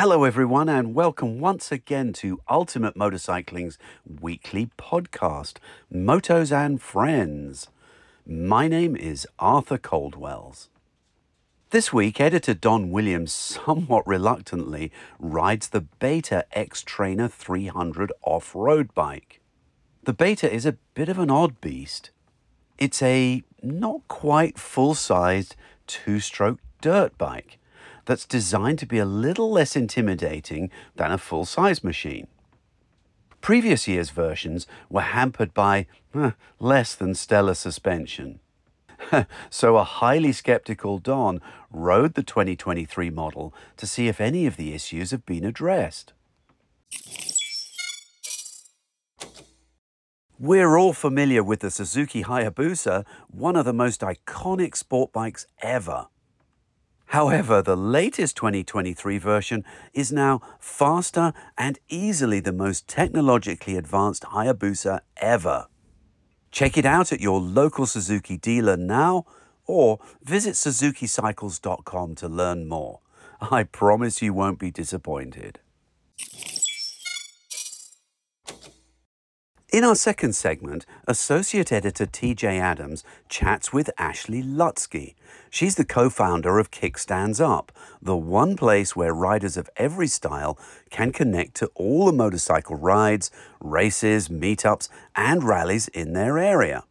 Hello, everyone, and welcome once again to Ultimate Motorcycling's weekly podcast, Motos and Friends. My name is Arthur Coldwells. This week, editor Don Williams somewhat reluctantly rides the Beta Xtrainer 300 off road bike. The Beta is a bit of an odd beast. It's a not quite full sized two stroke dirt bike that's designed to be a little less intimidating than a full size machine. Previous year's versions were hampered by eh, less than stellar suspension. so a highly skeptical Don rode the 2023 model to see if any of the issues have been addressed. We're all familiar with the Suzuki Hayabusa, one of the most iconic sport bikes ever. However, the latest 2023 version is now faster and easily the most technologically advanced Hayabusa ever. Check it out at your local Suzuki dealer now or visit suzukicycles.com to learn more. I promise you won't be disappointed. In our second segment, Associate Editor Teejay Adams chats with Ashley Lusky. She's the co founder of Kickstands Up, the one place where riders of every style can connect to all the motorcycle rides, races, meetups, and rallies in their area.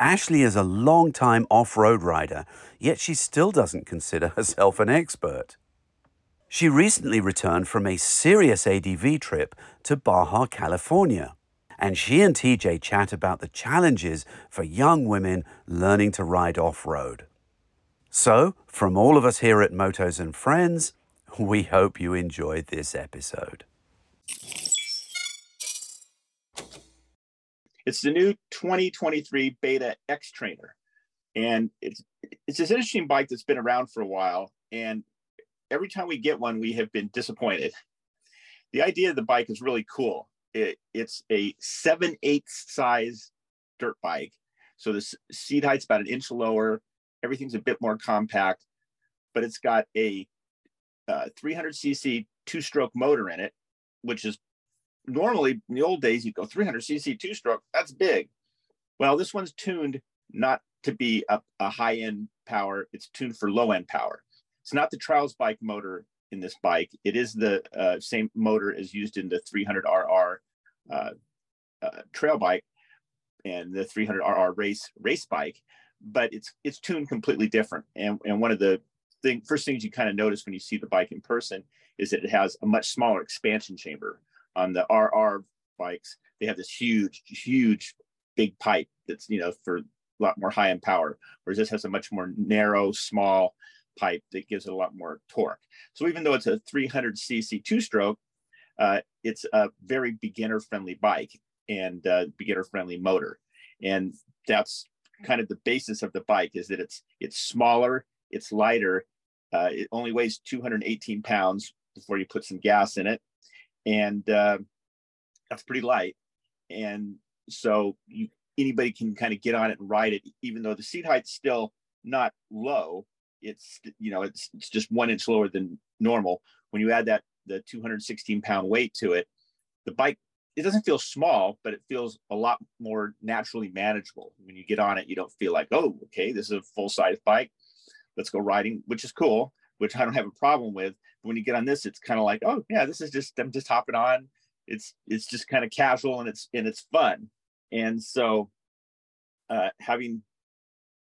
Ashley is a long-time off road rider, yet she still doesn't consider herself an expert. She recently returned from a serious ADV trip to Baja, California and she and Teejay chat about the challenges for young women learning to ride off road. So, from all of us here at Motos and Friends, we hope you enjoyed this episode. It's the new 2023 Beta Xtrainer, and it's it's this interesting bike that's been around for a while. And every time we get one, we have been disappointed. The idea of the bike is really cool it, it's a seven eighths size dirt bike. So the seat height's about an inch lower. Everything's a bit more compact, but it's got a uh, 300cc two-stroke motor in it, which is normally in the old days you'd go 300cc two-stroke. That's big. Well, this one's tuned not to be a, a high-end power. It's tuned for low-end power. It's not the Trials bike motor in this bike. It is the uh, same motor as used in the 300RR uh, uh, trail bike and the 300RR race race bike, but it's it's tuned completely different. And and one of the thing first things you kind of notice when you see the bike in person is that it has a much smaller expansion chamber. On the RR bikes, they have this huge, huge, big pipe that's you know for a lot more high end power, whereas this has a much more narrow, small pipe that gives it a lot more torque. So even though it's a 300 cc two stroke, uh, it's a very beginner friendly bike and uh, beginner friendly motor. And that's kind of the basis of the bike is that it's it's smaller, it's lighter, uh, it only weighs 218 pounds before you put some gas in it, and uh, that's pretty light. And so you anybody can kind of get on it and ride it, even though the seat height's still not low it's you know it's it's just one inch lower than normal. When you add that the 216 pound weight to it, the bike it doesn't feel small, but it feels a lot more naturally manageable. When you get on it, you don't feel like, oh, okay, this is a full size bike. Let's go riding, which is cool, which I don't have a problem with. But when you get on this, it's kind of like, oh yeah, this is just I'm just hopping on. It's it's just kind of casual and it's and it's fun. And so uh, having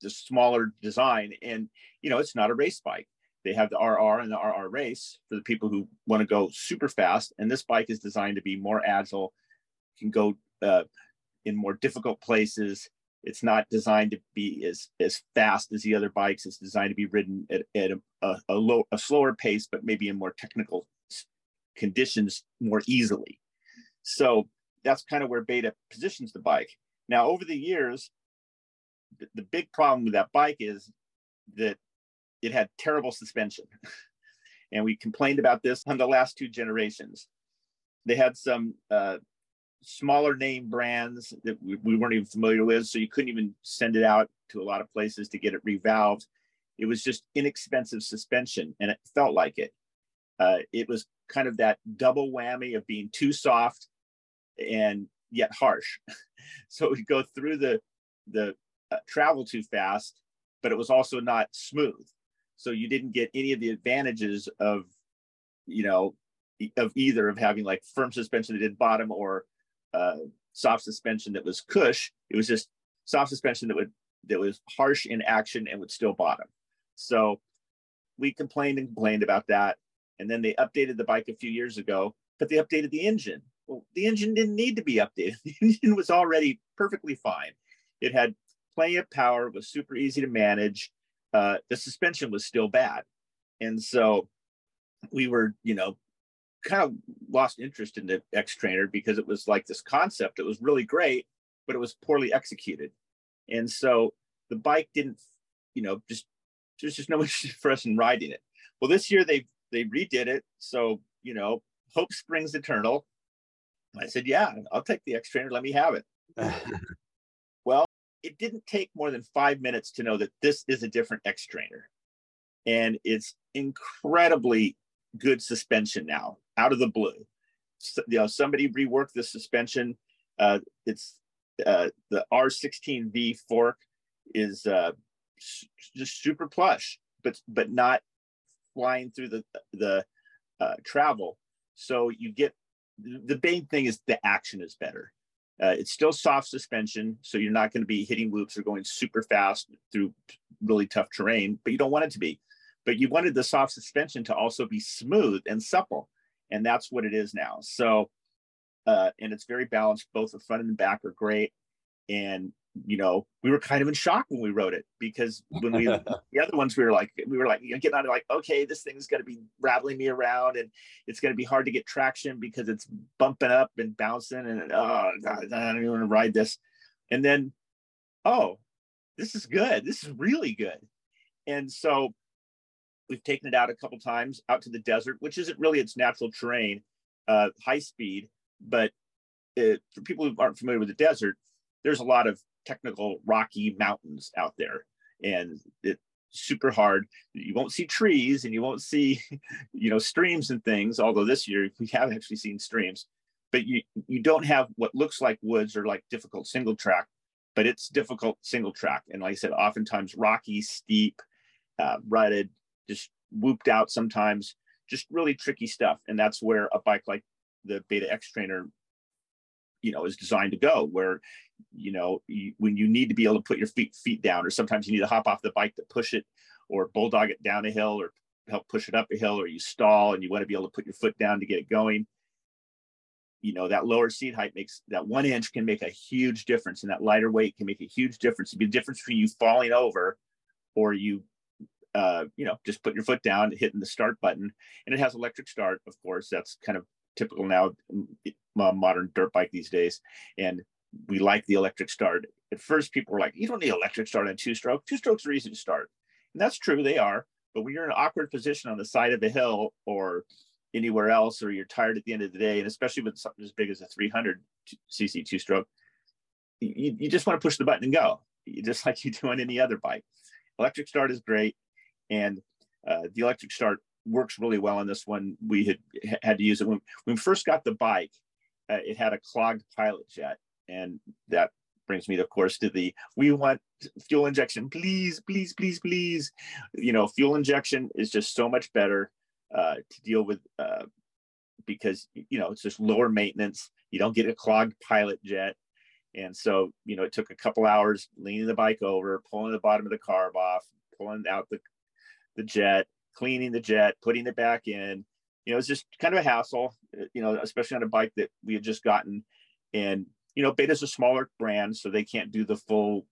the smaller design and you know it's not a race bike. They have the rr and the rr race for the people who want to go super fast and this bike is designed to be more agile can go uh, in more difficult places. It's not designed to be as as fast as the other bikes. It's designed to be ridden at, at a, a, low a slower pace but maybe in more technical conditions more easily. So that's kind of where beta positions the bike. Now over the years the big problem with that bike is that it had terrible suspension. and we complained about this on the last two generations. They had some uh, smaller name brands that we, we, weren't even familiar with, so you couldn't even send it out to a lot of places to get it revalved. It was just inexpensive suspension, and it felt like it. uh, it was kind of that double whammy of being too soft and yet harsh. so we'd go through the the travel too fast, but it was also not smooth. So you didn't get any of the advantages of, you know, of either of having like firm suspension that did bottom or uh, soft suspension that was cush. It was just soft suspension that would that was harsh in action and would still bottom. So we complained and complained about that. And then they updated the bike a few years ago, but they updated the engine. Well, the engine didn't need to be updated. The engine was already perfectly fine. It had plenty of power, was super easy to manage. Uh, the suspension was still bad. And so we were, you know, kind of lost interest in the Xtrainer because it was like this concept. It was really great, but it was poorly executed. And so the bike didn't, you know, just there's just no interest for us in riding it. Well, this year they they redid it. So, you know, hope springs eternal. I said, yeah, I'll take the Xtrainer. Let me have it. it didn't take more than five minutes to know that this is a different Xtrainer. And it's incredibly good suspension now out of the blue. So, you know, somebody reworked the suspension. Uh, it's uh, the R16V fork is uh, just super plush, but but not flying through the the uh, travel. So you get the main thing is the action is better. Uh, it's still soft suspension, so you're not going to be hitting loops or going super fast through really tough terrain, but you don't want it to be. But you wanted the soft suspension to also be smooth and supple, and that's what it is now. So, uh, and it's very balanced. Both the front and the back are great, and you know, we were kind of in shock when we wrote it because when we the other ones we were like we were like you know, getting out of like okay this thing's going to be rattling me around and it's going to be hard to get traction because it's bumping up and bouncing and oh God, I don't even want to ride this. And then oh this is good. This is really good. And so we've taken it out a couple times out to the desert which isn't really its natural terrain uh, high speed but it, for people who aren't familiar with the desert there's a lot of technical rocky mountains out there. And it's super hard. You won't see trees and you won't see you know streams and things although this year we have actually seen streams. But you you don't have what looks like woods or like difficult single track but it's difficult single track. And like i said oftentimes rocky steep uh, rutted just whooped out sometimes just really tricky stuff. And that's where a bike like the beta x trainer you know is designed to go where you know you, when you need to be able to put your feet feet down or sometimes you need to hop off the bike to push it or bulldog it down a hill or help push it up a hill or you stall and you want to be able to put your foot down to get it going. You know that lower seat height makes that one inch can make a huge difference and that lighter weight can make a huge difference. It be the difference between you falling over or you uh, you know just put your foot down hitting the start button. And it has electric start of course that's kind of typical now modern dirt bike these days. And we like the electric start. At first, people were like, you don't need electric start on two stroke. Two strokes are easy to start. And that's true, they are. But when you're in an awkward position on the side of a hill or anywhere else, or you're tired at the end of the day, and especially with something as big as a 300 cc two stroke, you, you just want to push the button and go, just like you do on any other bike. Electric start is great. And uh, the electric start works really well on this one. We had had to use it when, when we first got the bike. Uh, it had a clogged pilot jet, and that brings me, of course, to the we want fuel injection, please, please, please, please. You know, fuel injection is just so much better uh, to deal with uh, because you know it's just lower maintenance. You don't get a clogged pilot jet, and so you know it took a couple hours leaning the bike over, pulling the bottom of the carb off, pulling out the the jet, cleaning the jet, putting it back in. You know, it's just kind of a hassle. You know, especially on a bike that we had just gotten, and you know, Beta's a smaller brand, so they can't do the full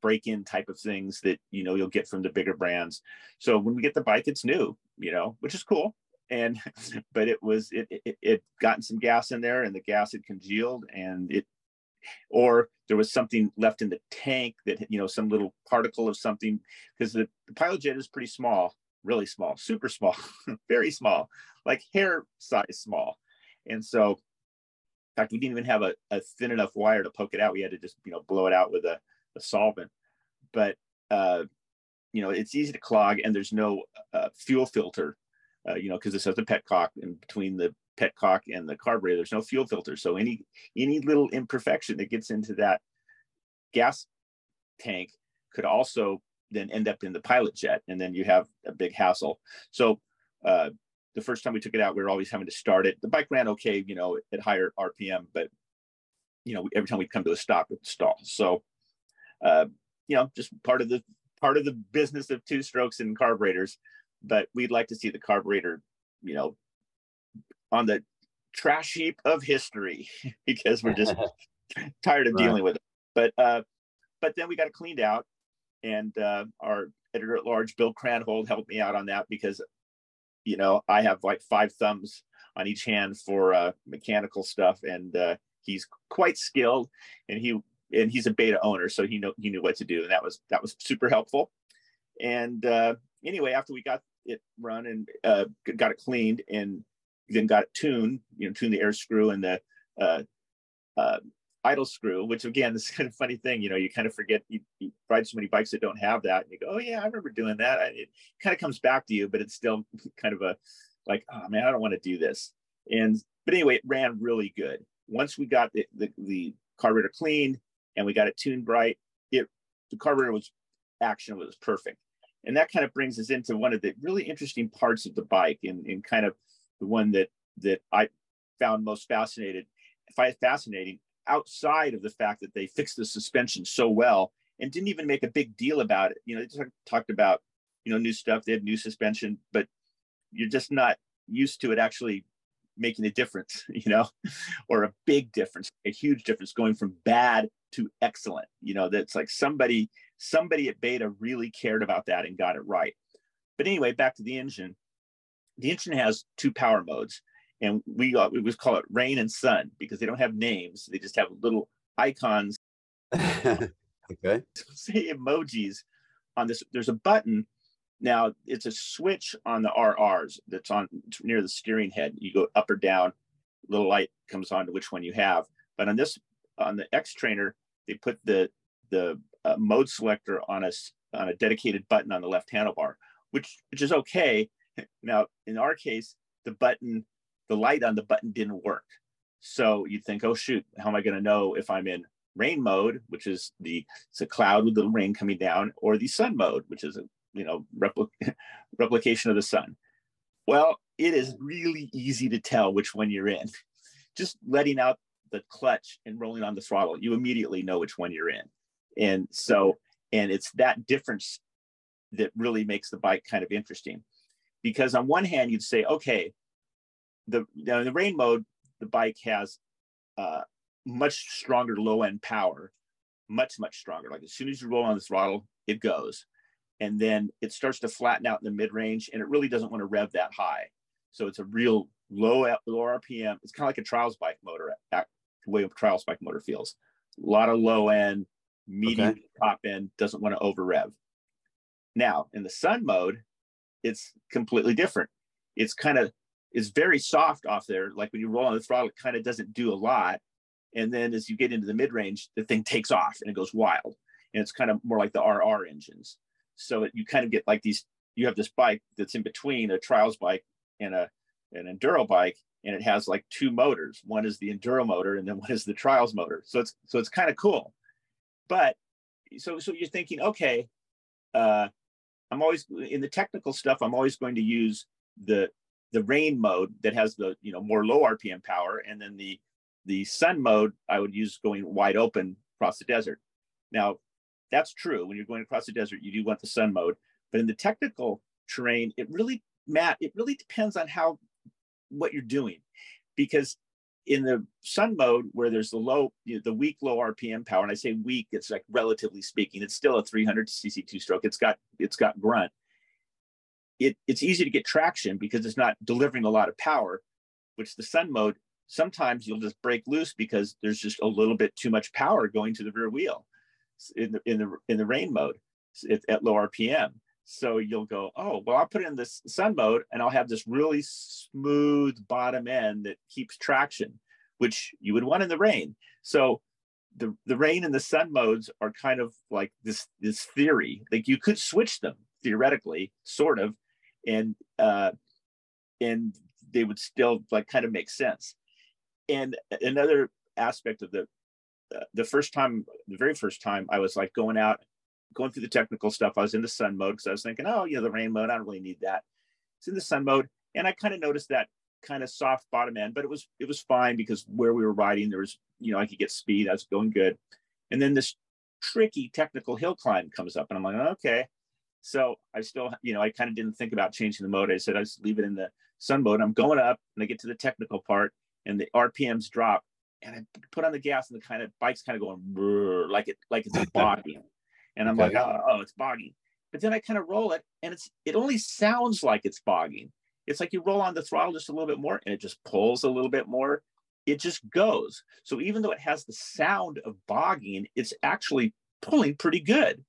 break-in type of things that you know you'll get from the bigger brands. So when we get the bike, it's new, you know, which is cool. And but it was it it, it gotten some gas in there, and the gas had congealed, and it or there was something left in the tank that you know some little particle of something because the, the pilot jet is pretty small really small super small very small like hair size small and so fact, we didn't even have a, a, thin enough wire to poke it out. We had to just, you know, blow it out with a, a solvent. But, uh, you know, it's easy to clog and there's no uh, fuel filter uh, you know, because this has a petcock, and between the petcock and the carburetor, there's no fuel filter. So any any little imperfection that gets into that gas tank could also then end up in the pilot jet, and then you have a big hassle. So uh, the first time we took it out, we were always having to start it. The bike ran okay, you know, at higher RPM, but you know, every time we'd come to a stop, it stalls. So, uh, you know, just part of the part of the business of two strokes and carburetors. But we'd like to see the carburetor, you know, on the trash heap of history because we're just tired of right. dealing with it. But uh, but then we got it cleaned out, and uh, our editor at large, Bill Cranhold, helped me out on that because you know, I have like five thumbs on each hand for uh, mechanical stuff, and uh, he's quite skilled, and he and he's a beta owner, so he know he knew what to do, and that was that was super helpful. And uh, anyway, after we got it run and uh, got it cleaned, and then got it tuned, you know, tuned the air screw and the uh, uh, idle screw, which again is kind of funny thing. You know, you kind of forget you, you, ride so many bikes that don't have that, and you go, "Oh yeah, I remember doing that." It kind of comes back to you, but it's still kind of a like, "Oh man, I don't want to do this." And but anyway, it ran really good. Once we got the, the, the carburetor cleaned and we got it tuned right, it the carburetor was action was perfect. And that kind of brings us into one of the really interesting parts of the bike, and, and kind of the one that that I found most fascinated, fascinating outside of the fact that they fixed the suspension so well and didn't even make a big deal about it. You know, they talked about, you know, new stuff, they have new suspension, but you're just not used to it actually making a difference, you know, or a big difference, a huge difference going from bad to excellent. You know, that's like somebody, somebody at Beta really cared about that and got it right. But anyway, back to the engine. The engine has two power modes and we got we was call it rain and sun because they don't have names. They just have little icons. Okay. Say emojis on this. There's a button. Now it's a switch on the rrs that's on near the steering head. You go up or down little light comes on to which one you have. But on this on the x trainer they put the the uh, mode selector on a on a dedicated button on the left handlebar which which is okay. Now in our case the button the light on the button didn't work. So you'd think, oh shoot, how am I going to know if I'm in rain mode, which is the it's a cloud with the rain coming down, or the sun mode, which is a you know repli- replication of the sun. Well, it is really easy to tell which one you're in. Just letting out the clutch and rolling on the throttle, you immediately know which one you're in. And so, and it's that difference that really makes the bike kind of interesting. Because on one hand, you'd say, okay, the now in the rain mode, the bike has uh, much stronger low end power, much much stronger. Like as soon as you roll on the throttle, it goes, and then it starts to flatten out in the mid range, and it really doesn't want to rev that high. So it's a real low low RPM. It's kind of like a trials bike motor, at, the way a trials bike motor feels. A lot of low end, medium okay. top end, doesn't want to over rev. Now in the sun mode, it's completely different. It's kind of is very soft off there. Like when you roll on the throttle, it kind of doesn't do a lot. And then as you get into the mid range, the thing takes off and it goes wild. And it's kind of more like the RR engines. So it, you kind of get like these, you have this bike that's in between a trials bike and a an enduro bike, and it has like two motors. One is the enduro motor, and then one is the trials motor. So it's so it's kind of cool. But so so you're thinking, okay, uh, I'm always in the technical stuff. I'm always going to use the the rain mode that has the you know more low RPM power, and then the the sun mode I would use going wide open across the desert. Now, that's true. When you're going across the desert, you do want the sun mode, but in the technical terrain, it really Matt, it really depends on how what you're doing, because in the sun mode where there's the low, you know, the weak low RPM power, and I say weak, it's like relatively speaking, it's still a 300 cc two stroke. It's got it's got grunt, it, it's easy to get traction because it's not delivering a lot of power, which the sun mode, sometimes you'll just break loose because there's just a little bit too much power going to the rear wheel in the, in the, in the rain mode at, at low RPM. So you'll go, oh, well, I'll put in this sun mode and I'll have this really smooth bottom end that keeps traction, which you would want in the rain. So the, the rain and the sun modes are kind of like this, this theory. Like you could switch them theoretically, sort of, and uh, and they would still like kind of make sense. And another aspect of the uh, the first time, the very first time, I was like going out, going through the technical stuff. I was in the sun mode because I was thinking, oh, you know, the rain mode, I don't really need that. It's in the sun mode, and I kind of noticed that kind of soft bottom end, but it was it was fine because where we were riding, there was you know I could get speed. I was going good, and then this tricky technical hill climb comes up, and I'm like, okay. So I still, you know, I kind of didn't think about changing the mode. I said I just leave it in the sun mode. I'm going up, and I get to the technical part, and the RPMs drop, and I put on the gas, and the kind of bike's kind of going like it like it's bogging, and I'm okay. like, oh, oh, it's bogging. But then I kind of roll it, and it's it only sounds like it's bogging it's like you roll on the throttle just a little bit more and it just pulls a little bit more. It just goes. So even though it has the sound of bogging, it's actually pulling pretty good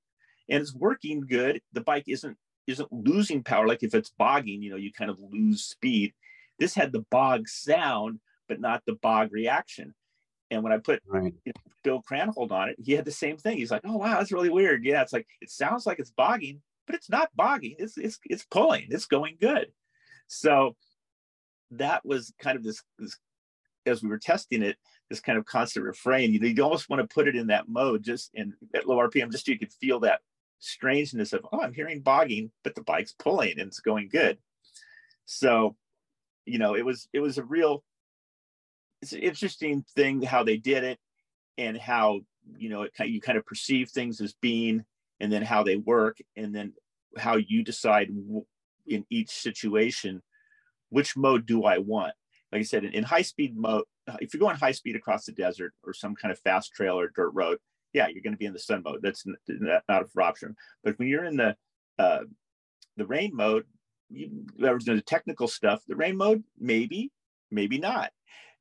and it's working good. The bike isn't isn't losing power. Like if it's bogging, you know, you kind of lose speed. This had the bog sound, but not the bog reaction. And when I put right. you know, Bill Cranhold on it, he had the same thing. He's like, "Oh wow, that's really weird." Yeah, it's like it sounds like it's bogging, but it's not bogging. It's it's it's pulling. It's going good. So that was kind of this, this as we were testing it, this kind of constant refrain. You, you almost want to put it in that mode just in at low RPM, just so you could feel that strangeness of, oh, I'm hearing bogging, but the bike's pulling and it's going good. So, you know, it was it was a real it's an interesting thing how they did it and how you know it you kind of perceive things as being and then how they work and then how you decide in each situation which mode do i want like i said in, in high speed mode if you're going high speed across the desert or some kind of fast trail or dirt road yeah you're going to be in the sun mode that's not, a option but when you're in the uh, the rain mode you, there's the technical stuff the rain mode maybe maybe not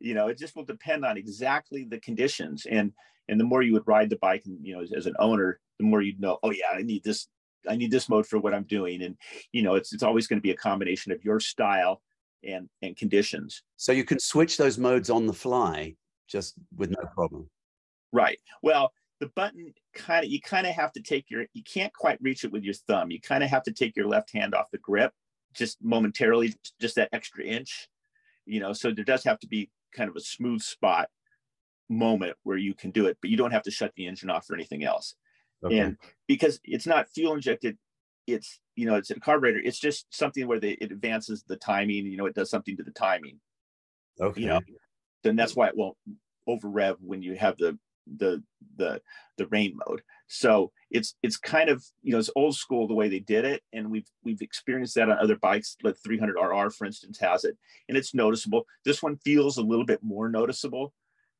you know it just will depend on exactly the conditions and and the more you would ride the bike and you know as, as an owner the more you'd know oh yeah i need this I need this mode for what I'm doing. And, you know, it's, it's always going to be a combination of your style and, and conditions. So you can switch those modes on the fly just with no problem. Right. Well, the button kind of, you kind of have to take your, you can't quite reach it with your thumb. You kind of have to take your left hand off the grip just momentarily, just that extra inch, you know, so there does have to be kind of a smooth spot moment where you can do it, but you don't have to shut the engine off or anything else. Okay. And because it's not fuel injected, it's you know it's a carburetor. It's just something where they, it advances the timing. You know, it does something to the timing. Okay. You know, then that's why it won't over rev when you have the the the the rain mode. So it's it's kind of you know it's old school the way they did it, and we've we've experienced that on other bikes. Like 300RR, for instance, has it, and it's noticeable. This one feels a little bit more noticeable.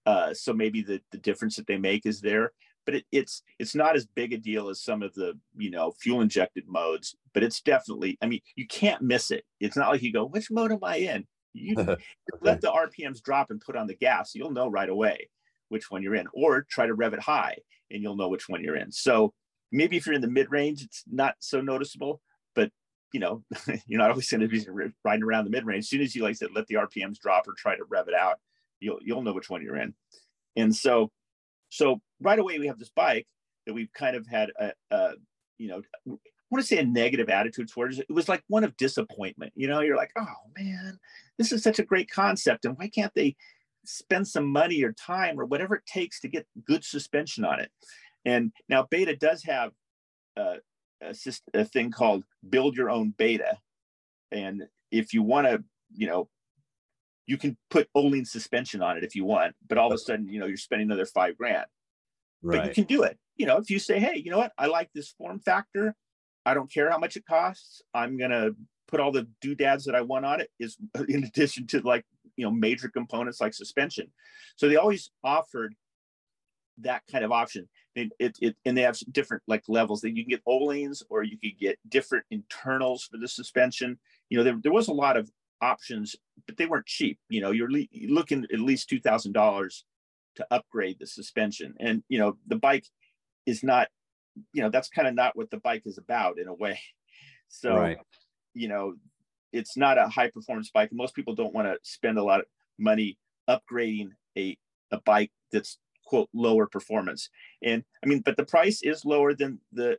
Uh, so maybe the the difference that they make is there but it, it's it's not as big a deal as some of the you know fuel injected modes but it's definitely i mean you can't miss it it's not like you go which mode am i in you let the rpms drop and put on the gas you'll know right away which one you're in or try to rev it high and you'll know which one you're in so maybe if you're in the mid range it's not so noticeable but you know you're not always going to be riding around the mid range as soon as you like said let the rpms drop or try to rev it out you'll you'll know which one you're in and so so right away we have this bike that we've kind of had a, a you know I want to say a negative attitude towards it. It was like one of disappointment. You know, you're like, oh man, this is such a great concept, and why can't they spend some money or time or whatever it takes to get good suspension on it? And now Beta does have uh, a, a, a thing called build your own Beta, and if you want to, you know, you can put Öhlins suspension on it if you want, but all of a sudden, you know, you're spending another five grand. Right. But you can do it. You know, if you say, hey, you know what, I like this form factor. I don't care how much it costs. I'm gonna put all the doodads that I want on it is in addition to like, you know, major components like suspension. So they always offered that kind of option. It, it, it, and they have different like levels that you can get Öhlins or you could get different internals for the suspension. You know, there, there was a lot of options, but they weren't cheap. You know, you're, le- looking at least two thousand dollars to upgrade the suspension, and you know the bike is not, you know, that's kind of not what the bike is about in a way. So, right. you know, it's not a high performance bike. Most people don't want to spend a lot of money upgrading a a bike that's quote lower performance. And I mean, but the price is lower than the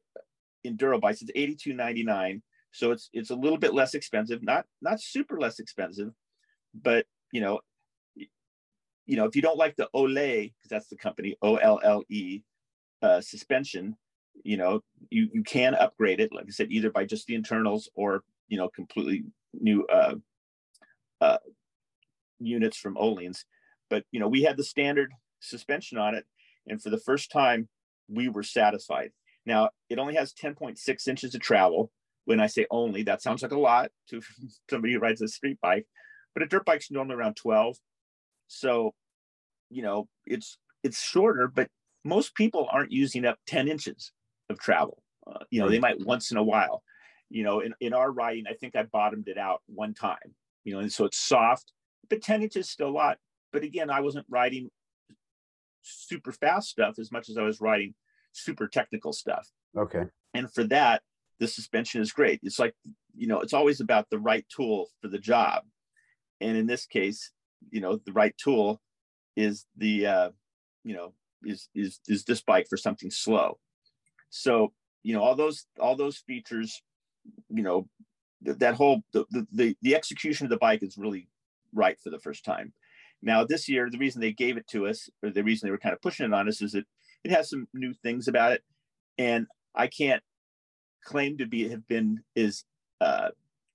enduro bikes. It's eighty two ninety nine. So it's it's a little bit less expensive, not not super less expensive, but you know, you know, if you don't like the Olle, because that's the company O L L E uh, suspension, you know, you you can upgrade it, like I said, either by just the internals or you know, completely new uh, uh, units from Öhlins. But you know, we had the standard suspension on it, and for the first time, we were satisfied. Now it only has 10.6 inches of travel. When I say only, that sounds like a lot to somebody who rides a street bike, but a dirt bike's normally around 12. So, you know, it's it's shorter, but most people aren't using up 10 inches of travel. Uh, you know, they might once in a while. You know, in, in our riding, I think I bottomed it out one time. You know, and so it's soft, but 10 inches still a lot. But again, I wasn't riding super fast stuff as much as I was riding super technical stuff. Okay. And for that, the suspension is great. It's like, you know, it's always about the right tool for the job. And in this case, you know, the right tool is the, uh, you know, is is is this bike for something slow. So, you know, all those all those features, you know, that whole the, the the execution of the bike is really right for the first time. Now, this year, the reason they gave it to us, or the reason they were kind of pushing it on us, is that it has some new things about it, and I can't claim to be have been is uh,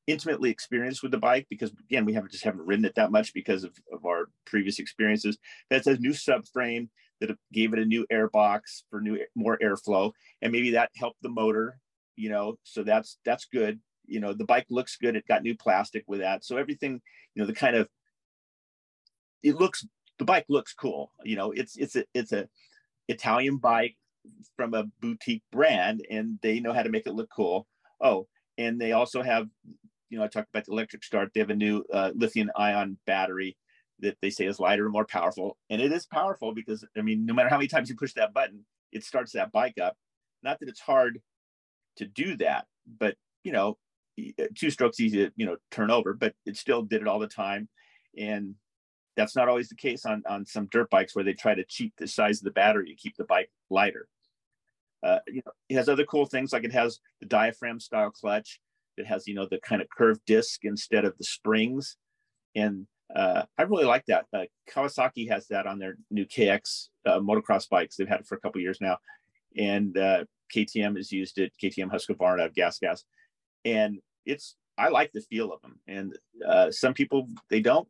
intimately experienced with the bike because again we haven't just haven't ridden it that much because of, of our previous experiences. that's a new subframe that gave it a new air box for new more airflow, and maybe that helped the motor. You know, so that's that's good. You know, the bike looks good. It got new plastic with that, so everything. You know, the kind of it looks the bike looks cool. You know, it's it's a it's a Italian bike from a boutique brand, and they know how to make it look cool. Oh, and they also have, you know, I talked about the electric start. They have a new uh, lithium ion battery that they say is lighter and more powerful, and it is powerful because I mean, no matter how many times you push that button, it starts that bike up. Not that it's hard to do that, but you know, two strokes easy to you know turn over, but it still did it all the time, and that's not always the case on, on some dirt bikes where they try to cheat the size of the battery to keep the bike lighter. Uh, you know, it has other cool things like it has the diaphragm style clutch. It has, you know, the kind of curved disc instead of the springs. And uh, I really like that. Uh, Kawasaki has that on their new KX uh, motocross bikes. They've had it for a couple years now. And uh, KTM has used it, KTM Husqvarna Gas Gas. And it's, I like the feel of them. And uh, some people, they don't.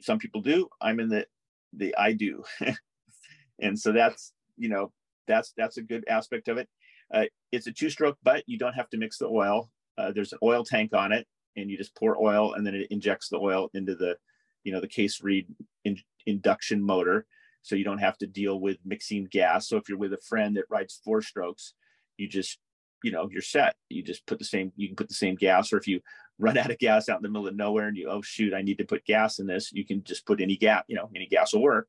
Some people do. I'm in the the i do. And so that's you know that's that's a good aspect of it. Uh, it's a two stroke but you don't have to mix the oil. Uh, there's an oil tank on it and you just pour oil and then it injects the oil into the you know the case reed in, induction motor. So you don't have to deal with mixing gas. So if you're with a friend that rides four strokes you just you know you're set. You just put the same you can put the same gas or if you run out of gas out in the middle of nowhere and you oh shoot i need to put gas in this you can just put any gas you know any gas will work.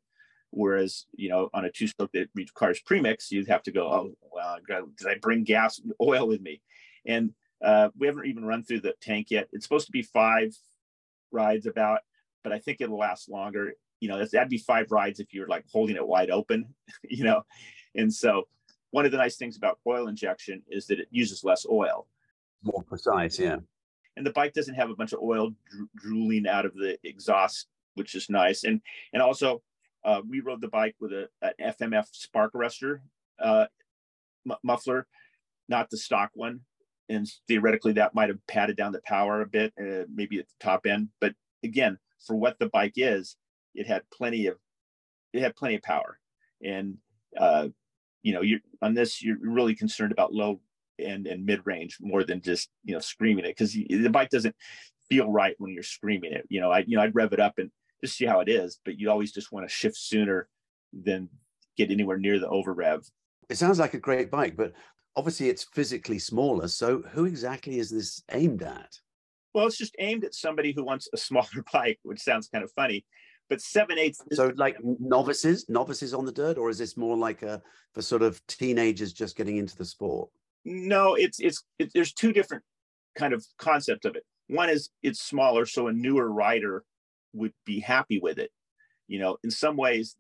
Whereas you know on a two stroke that requires premix you'd have to go oh well did i bring gas oil with me? And uh, we haven't even run through the tank yet. It's supposed to be five rides about but i think it'll last longer. You know that'd be five rides if you're like holding it wide open you know? And so one of the nice things about oil injection is that it uses less oil. More precise, yeah. And the bike doesn't have a bunch of oil dro- drooling out of the exhaust, which is nice. And and also, uh, we rode the bike with a, an FMF spark arrestor uh, m- muffler, not the stock one. And theoretically, that might have padded down the power a bit, uh, maybe at the top end. But again, for what the bike is, it had plenty of it had plenty of power. And uh, you know, you're on this, you're really concerned about low and and mid range more than just you know screaming it because the bike doesn't feel right when you're screaming it. You know, I you know I'd rev it up and just see how it is, but you always just want to shift sooner than get anywhere near the over rev. It sounds like a great bike, but obviously it's physically smaller. So who exactly is this aimed at? Well, it's just aimed at somebody who wants a smaller bike, which sounds kind of funny but seven eighths. So like novices, novices on the dirt, or is this more like a for sort of teenagers just getting into the sport? No, it's it's it, there's two different kind of concept of it. One is it's smaller, so a newer rider would be happy with it. You know, in some ways,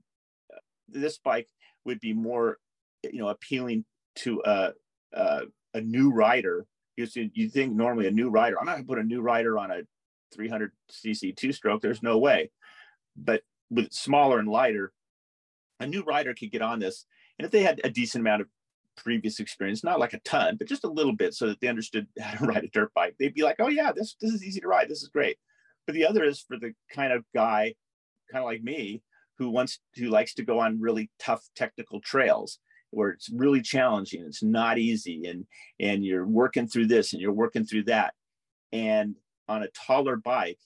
uh, this bike would be more, you know, appealing to a a, a new rider Because you, you think normally a new rider, I'm not gonna put a new rider on a 300 cc two stroke. There's no way. But with smaller and lighter, a new rider could get on this. And if they had a decent amount of previous experience, not like a ton, but just a little bit so that they understood how to ride a dirt bike, they'd be like, oh yeah, this, this is easy to ride. This is great. But the other is for the kind of guy, kind of like me, who wants, who likes to go on really tough technical trails where it's really challenging. It's not easy. And, and you're working through this and you're working through that. And on a taller bike,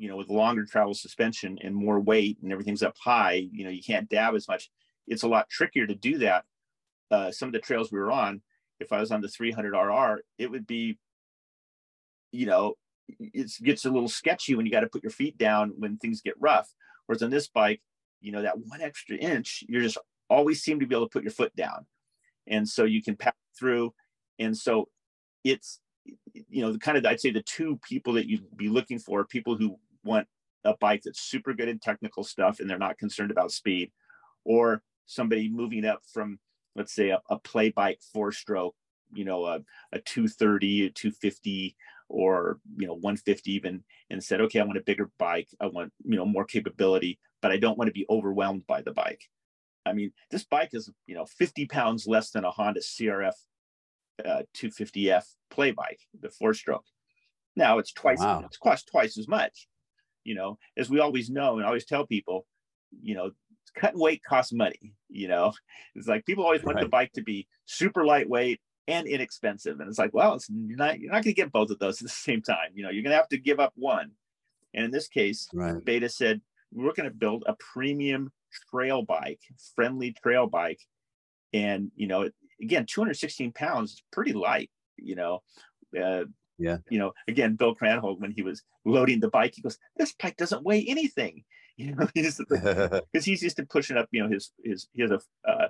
you know, with longer travel suspension and more weight and everything's up high, you know, you can't dab as much. It's a lot trickier to do that. Uh, some of the trails we were on, if I was on the 300 RR, it would be, you know, it gets a little sketchy when you got to put your feet down when things get rough. Whereas on this bike, you know, that one extra inch, you're just always seem to be able to put your foot down. And so you can pass through. And so it's, you know, the kind of, I'd say the two people that you'd be looking for, people who want a bike that's super good in technical stuff and they're not concerned about speed, or somebody moving up from, let's say, a, a play bike four stroke, you know, a, a 230, a 250, or, you know, 150 even, and said, okay, I want a bigger bike. I want, you know, more capability, but I don't want to be overwhelmed by the bike. I mean, this bike is, you know, 50 pounds less than a Honda CRF uh, 250F play bike, the four stroke. Now it's twice, wow. it's cost twice as much. You know, as we always know and I always tell people, you know, cutting weight costs money. You know, it's like people always want right. the bike to be super lightweight and inexpensive. And it's like, well, it's not, you're not going to get both of those at the same time. You know, you're going to have to give up one. And in this case, right. Beta said, we're going to build a premium trail bike, friendly trail bike. And, you know, again, 216 pounds is pretty light, you know. Uh, yeah. You know, again, Bill Cranhold, when he was loading the bike, he goes, This bike doesn't weigh anything. You know, because he's used to pushing up, you know, his his he has a uh,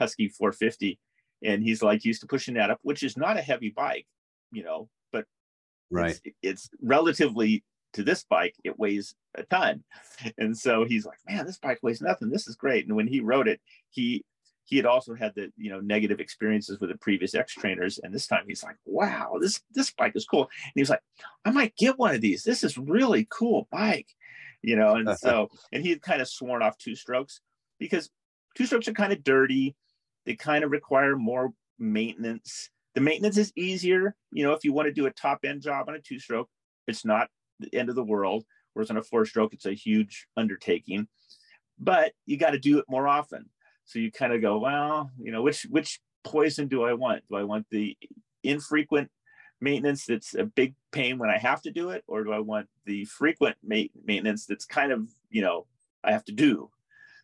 Husky 450, and he's like used to pushing that up, which is not a heavy bike, you know, but right, it's, it's relatively to this bike, it weighs a ton. And so he's like, man, this bike weighs nothing. This is great. And when he wrote it, he he had also had the you know negative experiences with the previous Xtrainers, and this time he's like, "Wow, this this bike is cool." And he was like, "I might get one of these. This is really cool bike," you know. And so, and he had kind of sworn off two strokes because two strokes are kind of dirty. They kind of require more maintenance. The maintenance is easier, you know, if you want to do a top end job on a two stroke, it's not the end of the world. Whereas on a four stroke, it's a huge undertaking, but you got to do it more often. So you kind of go, well, you know, which which poison do I want? Do I want the infrequent maintenance that's a big pain when I have to do it, or do I want the frequent ma- maintenance that's kind of you know I have to do?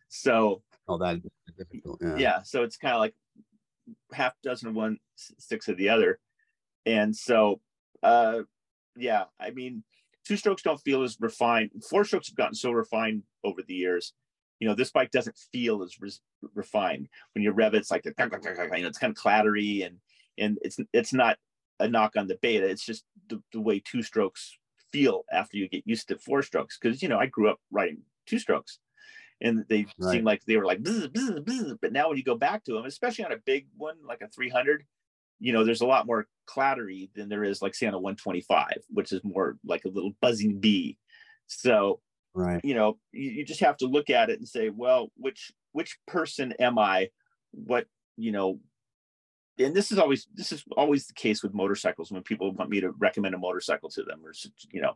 So oh, that difficult. Yeah. yeah so it's kind of like half dozen of one, six of the other, and so uh, yeah, I mean, two strokes don't feel as refined. Four strokes have gotten so refined over the years you know, this bike doesn't feel as re- refined. When you rev it, it's like the, you know, it's kind of clattery and and it's it's not a knock on the beta. It's just the, the way two strokes feel after you get used to four strokes. Because you know, I grew up riding two strokes, and they right. seemed like they were like, bzz, bzz, bzz. but now when you go back to them, especially on a big one like a 300, you know, there's a lot more clattery than there is like say on a 125, which is more like a little buzzing bee. So right. you know you, you just have to look at it and say well which which person am i? What you know and this is always this is always the case with motorcycles when people want me to recommend a motorcycle to them or you know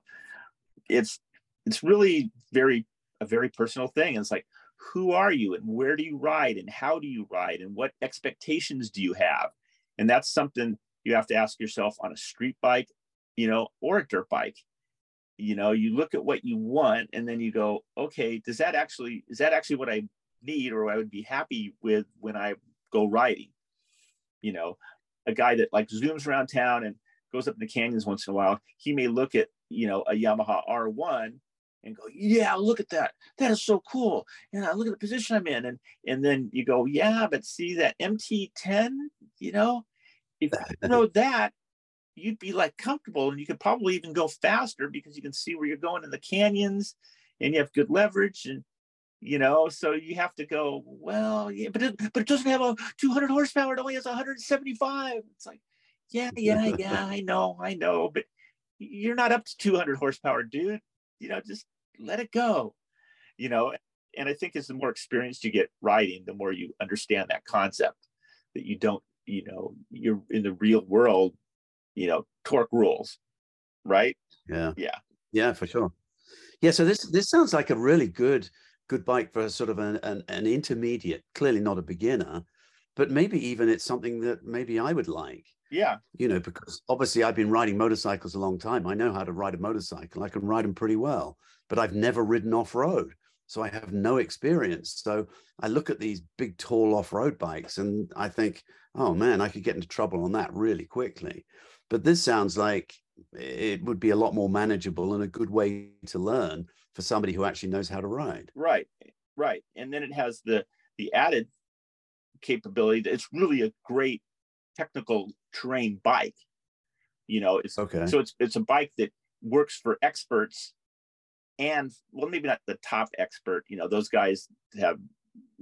it's it's really very a very personal thing. And it's like who are you and where do you ride and how do you ride and what expectations do you have? And that's something you have to ask yourself on a street bike you know or a dirt bike you know you look at what you want and then you go okay does that actually is that actually what i need or i would be happy with when i go riding? You know a guy that like zooms around town and goes up in the canyons once in a while he may look at you know a yamaha r1 and go yeah look at that. That is so cool. And I look at the position i'm in. And and then you go yeah but see that mt10 you know? If you know that you'd be like comfortable and you could probably even go faster because you can see where you're going in the canyons and you have good leverage and you know so you have to go well yeah but it, but it doesn't have a 200 horsepower it only has 175 it's like yeah, yeah, yeah, I know, I know, but you're not up to 200 horsepower, dude. You know, just let it go. You know, and I think as the more experienced you get riding, the more you understand that concept that you don't, you know, you're in the real world, you know, torque rules, right? Yeah. Yeah. Yeah, for sure. Yeah. So this this sounds like a really good good bike for sort of an, an, an intermediate, clearly not a beginner, but maybe even it's something that maybe I would like. Yeah. You know, because obviously I've been riding motorcycles a long time. I know how to ride a motorcycle. I can ride them pretty well, but I've never ridden off road. So I have no experience. So I look at these big, tall off road bikes and I think, oh man, I could get into trouble on that really quickly. But this sounds like it would be a lot more manageable and a good way to learn for somebody who actually knows how to ride. Right. Right. And then it has the the added capability that it's really a great technical terrain bike. You know, it's okay. So it's it's a bike that works for experts and well maybe not the top expert you know those guys have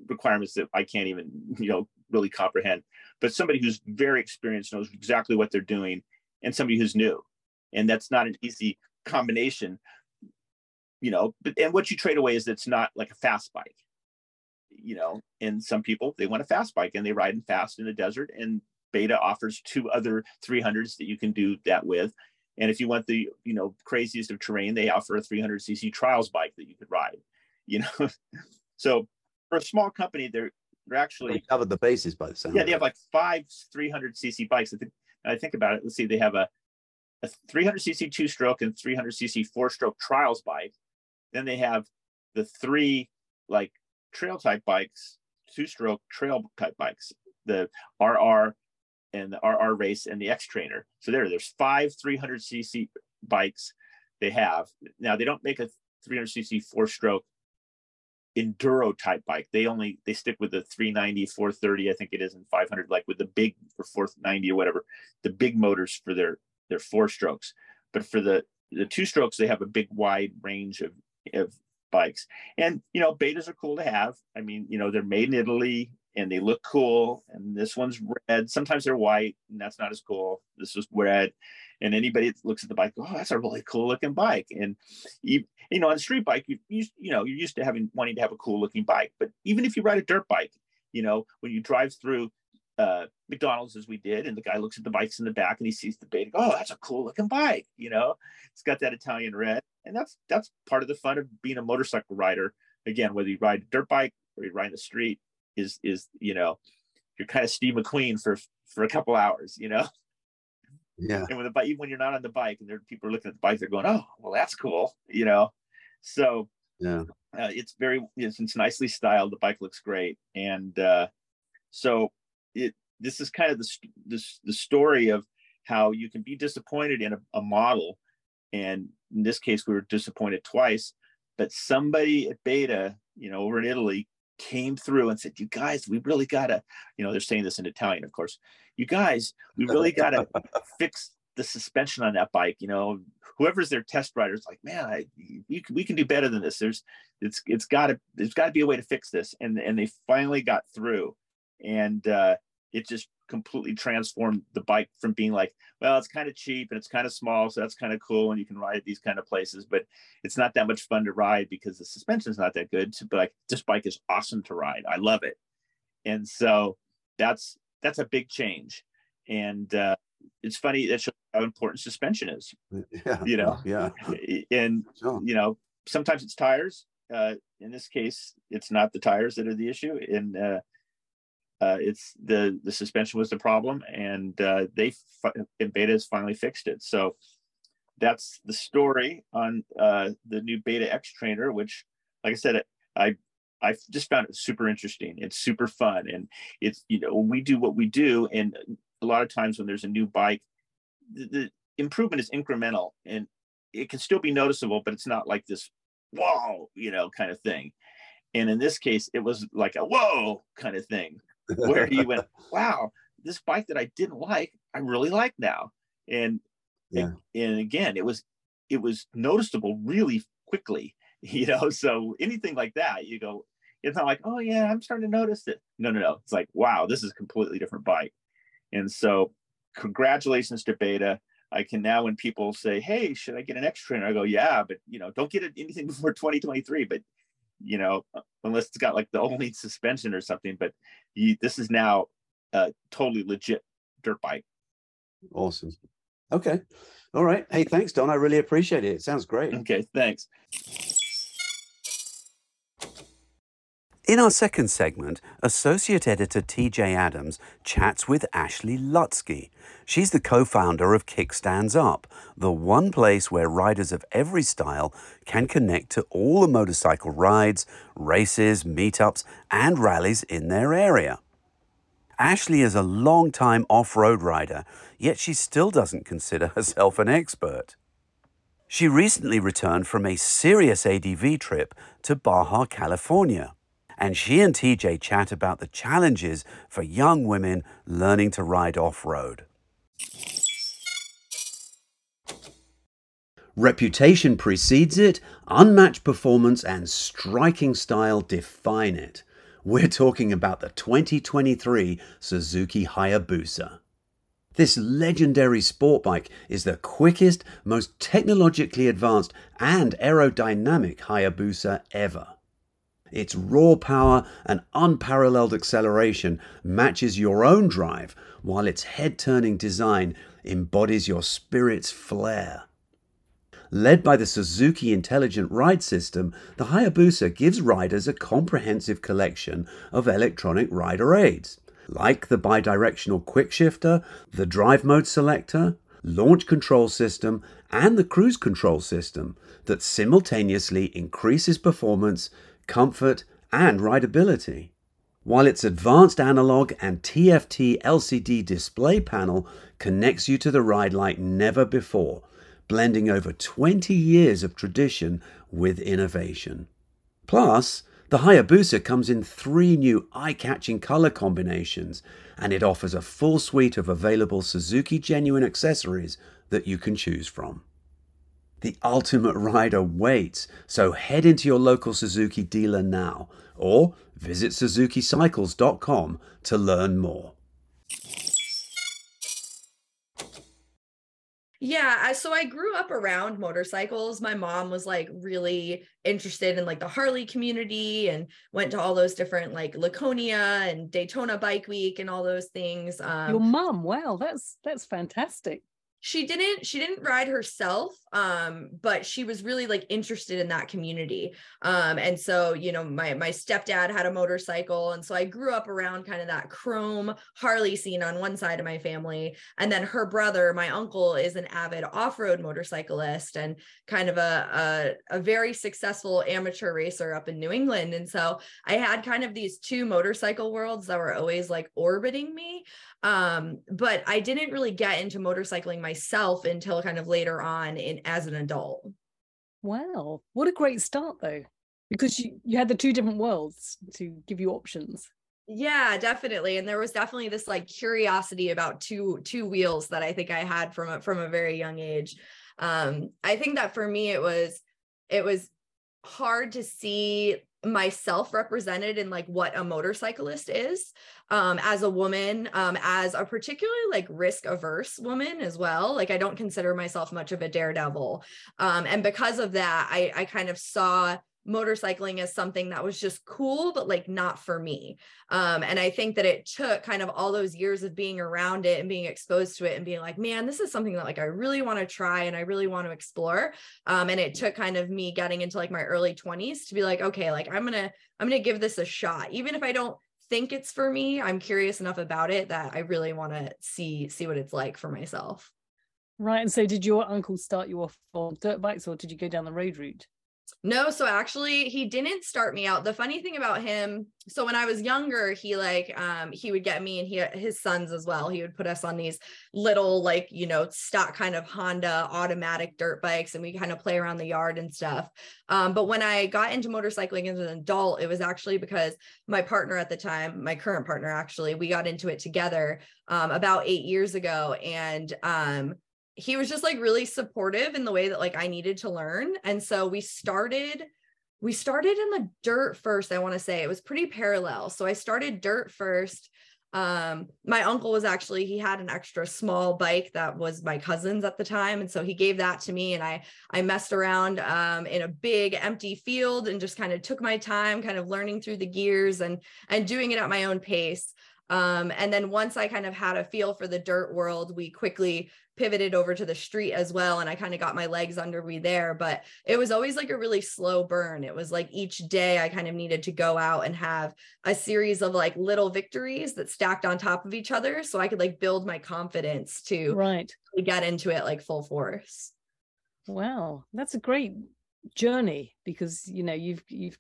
requirements that i can't even you know really comprehend but somebody who's very experienced knows exactly what they're doing and somebody who's new and that's not an easy combination you know but and what you trade away is it's not like a fast bike you know and some people they want a fast bike and they ride in fast in the desert and beta offers two other 300s that you can do that with and if you want the you know craziest of terrain, they offer a 300cc trials bike that you could ride. You know, so for a small company, they're they're actually they covered the bases by the sound. Yeah, they have like five 300cc bikes. I think I think about it. Let's see, they have a a 300cc two stroke and 300cc four stroke trials bike. Then they have the three like trail type bikes, two stroke trail type bikes, the RR, and the RR race and the Xtrainer. So there, there's five 300cc bikes they have. Now they don't make a 300cc four stroke enduro type bike. They only they stick with the 390, 430, I think it is, and 500, like with the big for 490 or whatever, the big motors for their their four strokes. But for the the two strokes, they have a big wide range of of bikes. And you know, betas are cool to have. I mean, you know, they're made in Italy and they look cool. And this one's red. Sometimes they're white, and that's not as cool. This is red. And anybody that looks at the bike, oh, that's a really cool looking bike. And you, you know, on a street bike, you, you, you know, you're used to having wanting to have a cool looking bike. But even if you ride a dirt bike, you know, when you drive through uh, McDonald's as we did, and the guy looks at the bikes in the back and he sees the beta. Oh, that's a cool looking bike. You know, it's got that Italian red, and that's that's part of the fun of being a motorcycle rider. Again, whether you ride a dirt bike or you ride in the street, is is you know you're kind of Steve McQueen for for a couple hours, you know. Yeah. And when the bike, even when you're not on the bike, and there people are looking at the bike, they're going, "Oh, well, that's cool," you know. So yeah, uh, it's very it's, it's, nicely styled. The bike looks great, and uh, so it this is kind of the this the story of how you can be disappointed in a, a model, and in this case, we were disappointed twice. But somebody at Beta, you know, over in Italy, came through and said, "You guys, we really gotta," you know, they're saying this in Italian, of course. You guys, we really gotta fix the suspension on that bike. You know, whoever's their test rider is like, "Man, I, we can, we can do better than this." There's, it's, it's got to, there's got to be a way to fix this, and and they finally got through, and uh, it just completely transformed the bike from being like, well, it's kind of cheap and it's kind of small, so that's kind of cool, and you can ride at these kind of places, but it's not that much fun to ride because the suspension is not that good. But like, this bike is awesome to ride. I love it, and so that's that's a big change, and uh, it's funny that shows how important suspension is. Yeah, you know, yeah, and sure. you know, sometimes it's tires. Uh, in this case, it's not the tires that are the issue, and uh, uh, it's the the suspension was the problem, and uh, they and Beta has finally fixed it. So that's the story on uh, the new Beta Xtrainer, which, like I said, I I just found it super interesting. It's super fun, and it's you know we do what we do, and a lot of times when there's a new bike, the, the improvement is incremental, and it can still be noticeable, but it's not like this whoa, you know, kind of thing. And in this case, it was like a whoa kind of thing where he went, wow, this bike that I didn't like, I really like now. And, yeah. and, and again, it was, it was noticeable really quickly, you know? So anything like that, you go, it's not like, oh yeah, I'm starting to notice it. No, no, no. It's like, wow, this is a completely different bike. And so congratulations to Beta. I can now, when people say, "Hey, should I get an Xtrainer?" I go, "Yeah, but you know, don't get anything before 2023." But you know, unless it's got like the only suspension or something. But you, this is now a totally legit dirt bike. Awesome. Okay. All right. Hey, thanks, Don. I really appreciate it. It sounds great. Okay. Thanks. In our second segment, Associate Editor Teejay Adams chats with Ashley Lusky. She's the co founder of Kickstands Up, the one place where riders of every style can connect to all the motorcycle rides, races, meetups, and rallies in their area. Ashley is a long-time off road rider, yet she still doesn't consider herself an expert. She recently returned from a serious ADV trip to Baja, California and she and Teejay chat about the challenges for young women learning to ride off road. Reputation precedes it, unmatched performance and striking style define it. We're talking about the 2023 Suzuki Hayabusa. This legendary sport bike is the quickest, most technologically advanced, and aerodynamic Hayabusa ever. Its raw power and unparalleled acceleration matches your own drive, while its head turning design embodies your spirit's flair. Led by the Suzuki Intelligent Ride System, the Hayabusa gives riders a comprehensive collection of electronic rider aids, like the bidirectional quick shifter, the drive mode selector, launch control system, and the cruise control system that simultaneously increases performance, comfort, and rideability. While its advanced analog and TFT LCD display panel connects you to the ride like never before, blending over 20 years of tradition with innovation. Plus, the Hayabusa comes in three new eye catching color combinations, and it offers a full suite of available Suzuki genuine accessories that you can choose from. The ultimate rider waits, so head into your local Suzuki dealer now or visit suzukicycles.com to learn more. Yeah, so I grew up around motorcycles. My mom was like really interested in like the Harley community and went to all those different like Laconia and Daytona Bike Week and all those things. Um, Your mom, wow, that's that's fantastic she didn't she didn't ride herself um but she was really like interested in that community. Um and so you know my my stepdad had a motorcycle and so i grew up around kind of that chrome harley scene on one side of my family. And then her brother my uncle is an avid off-road motorcyclist and kind of a a, a very successful amateur racer up in new england. And so i had kind of these two motorcycle worlds that were always like orbiting me um but i didn't really get into motorcycling myself until kind of later on in as an adult. Wow what a great start though because you you had the two different worlds to give you options. Yeah definitely and there was definitely this like curiosity about two two wheels that i think i had from a from a very young age. Um i think that for me it was it was hard to see myself represented in like what a motorcyclist is um as a woman um as a particularly like risk averse woman as well like i don't consider myself much of a daredevil um and because of that i i kind of saw motorcycling as something that was just cool but like not for me. Um and i think that it took kind of all those years of being around it and being exposed to it and being like man this is something that like i really want to try and i really want to explore. Um and it took kind of me getting into like my early 20s to be like okay like i'm gonna i'm gonna give this a shot. Even if i don't think it's for me i'm curious enough about it that i really want to see see what it's like for myself. Right and so did your uncle start you off on dirt bikes or did you go down the road route no, so actually he didn't start me out. The funny thing about him, so when I was younger, he like um he would get me and he his sons as well. He would put us on these little like, you know, stock kind of Honda automatic dirt bikes and we kind of play around the yard and stuff. Um but when I got into motorcycling as an adult, it was actually because my partner at the time, my current partner actually, we got into it together um about 8 years ago and um he was just like really supportive in the way that like I needed to learn. And so we started we started in the dirt first, I want to say. It was pretty parallel. So I started dirt first um my uncle was actually he had an extra small bike that was my cousin's at the time and so he gave that to me and i i messed around um in a big empty field and just kind of took my time kind of learning through the gears and and doing it at my own pace um, and then once I kind of had a feel for the dirt world, we quickly pivoted over to the street as well. And I kind of got my legs under me there. But it was always like a really slow burn. It was like each day I kind of needed to go out and have a series of like little victories that stacked on top of each other. So I could like build my confidence to right get into it like full force. Wow. That's a great journey because you know you've you've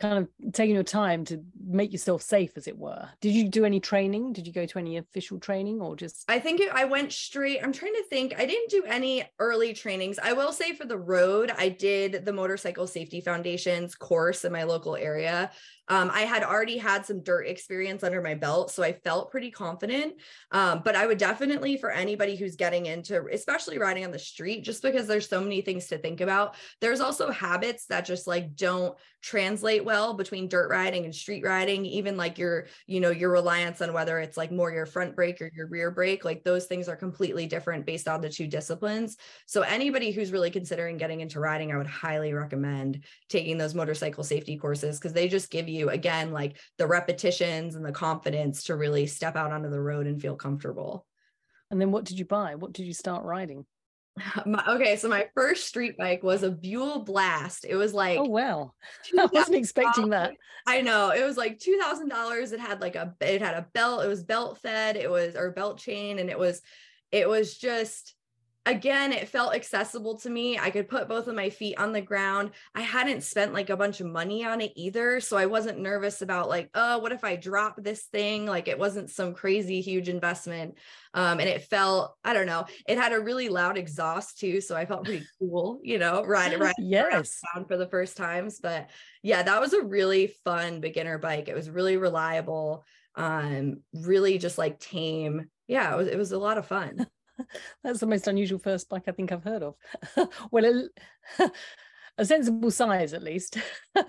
kind of taking your time to make yourself safe as it were. Did you do any training? Did you go to any official training or just i think it, i went straight i'm trying to think i didn't do any early trainings. I will say for the road i did the motorcycle safety foundations course in my local area um, I had already had some dirt experience under my belt, so I felt pretty confident. Um, but I would definitely, for anybody who's getting into, especially riding on the street, just because there's so many things to think about, there's also habits that just like don't translate well between dirt riding and street riding. Even like your, you know, your reliance on whether it's like more your front brake or your rear brake, like those things are completely different based on the two disciplines. So anybody who's really considering getting into riding, I would highly recommend taking those motorcycle safety courses because they just give you you again like the repetitions and the confidence to really step out onto the road and feel comfortable. And then what did you buy? What did you start riding? My, okay so my first street bike was a buell blast. It was like oh wow i wasn't expecting that. I know it was like $2000 it had like a it had a belt it was belt fed it was or belt chain and it was it was just again, it felt accessible to me. I could put both of my feet on the ground. I hadn't spent like a bunch of money on it either. So I wasn't nervous about like, oh, what if I drop this thing? Like it wasn't some crazy huge investment. Um, and it felt, I don't know, it had a really loud exhaust too. So I felt pretty cool, you know, riding, riding yes. around for the first times. But yeah, that was a really fun beginner bike. It was really reliable, um, really just like tame. Yeah, it was, it was a lot of fun. That's the most unusual first bike I think I've heard of. well, a, a, sensible size at least. yeah,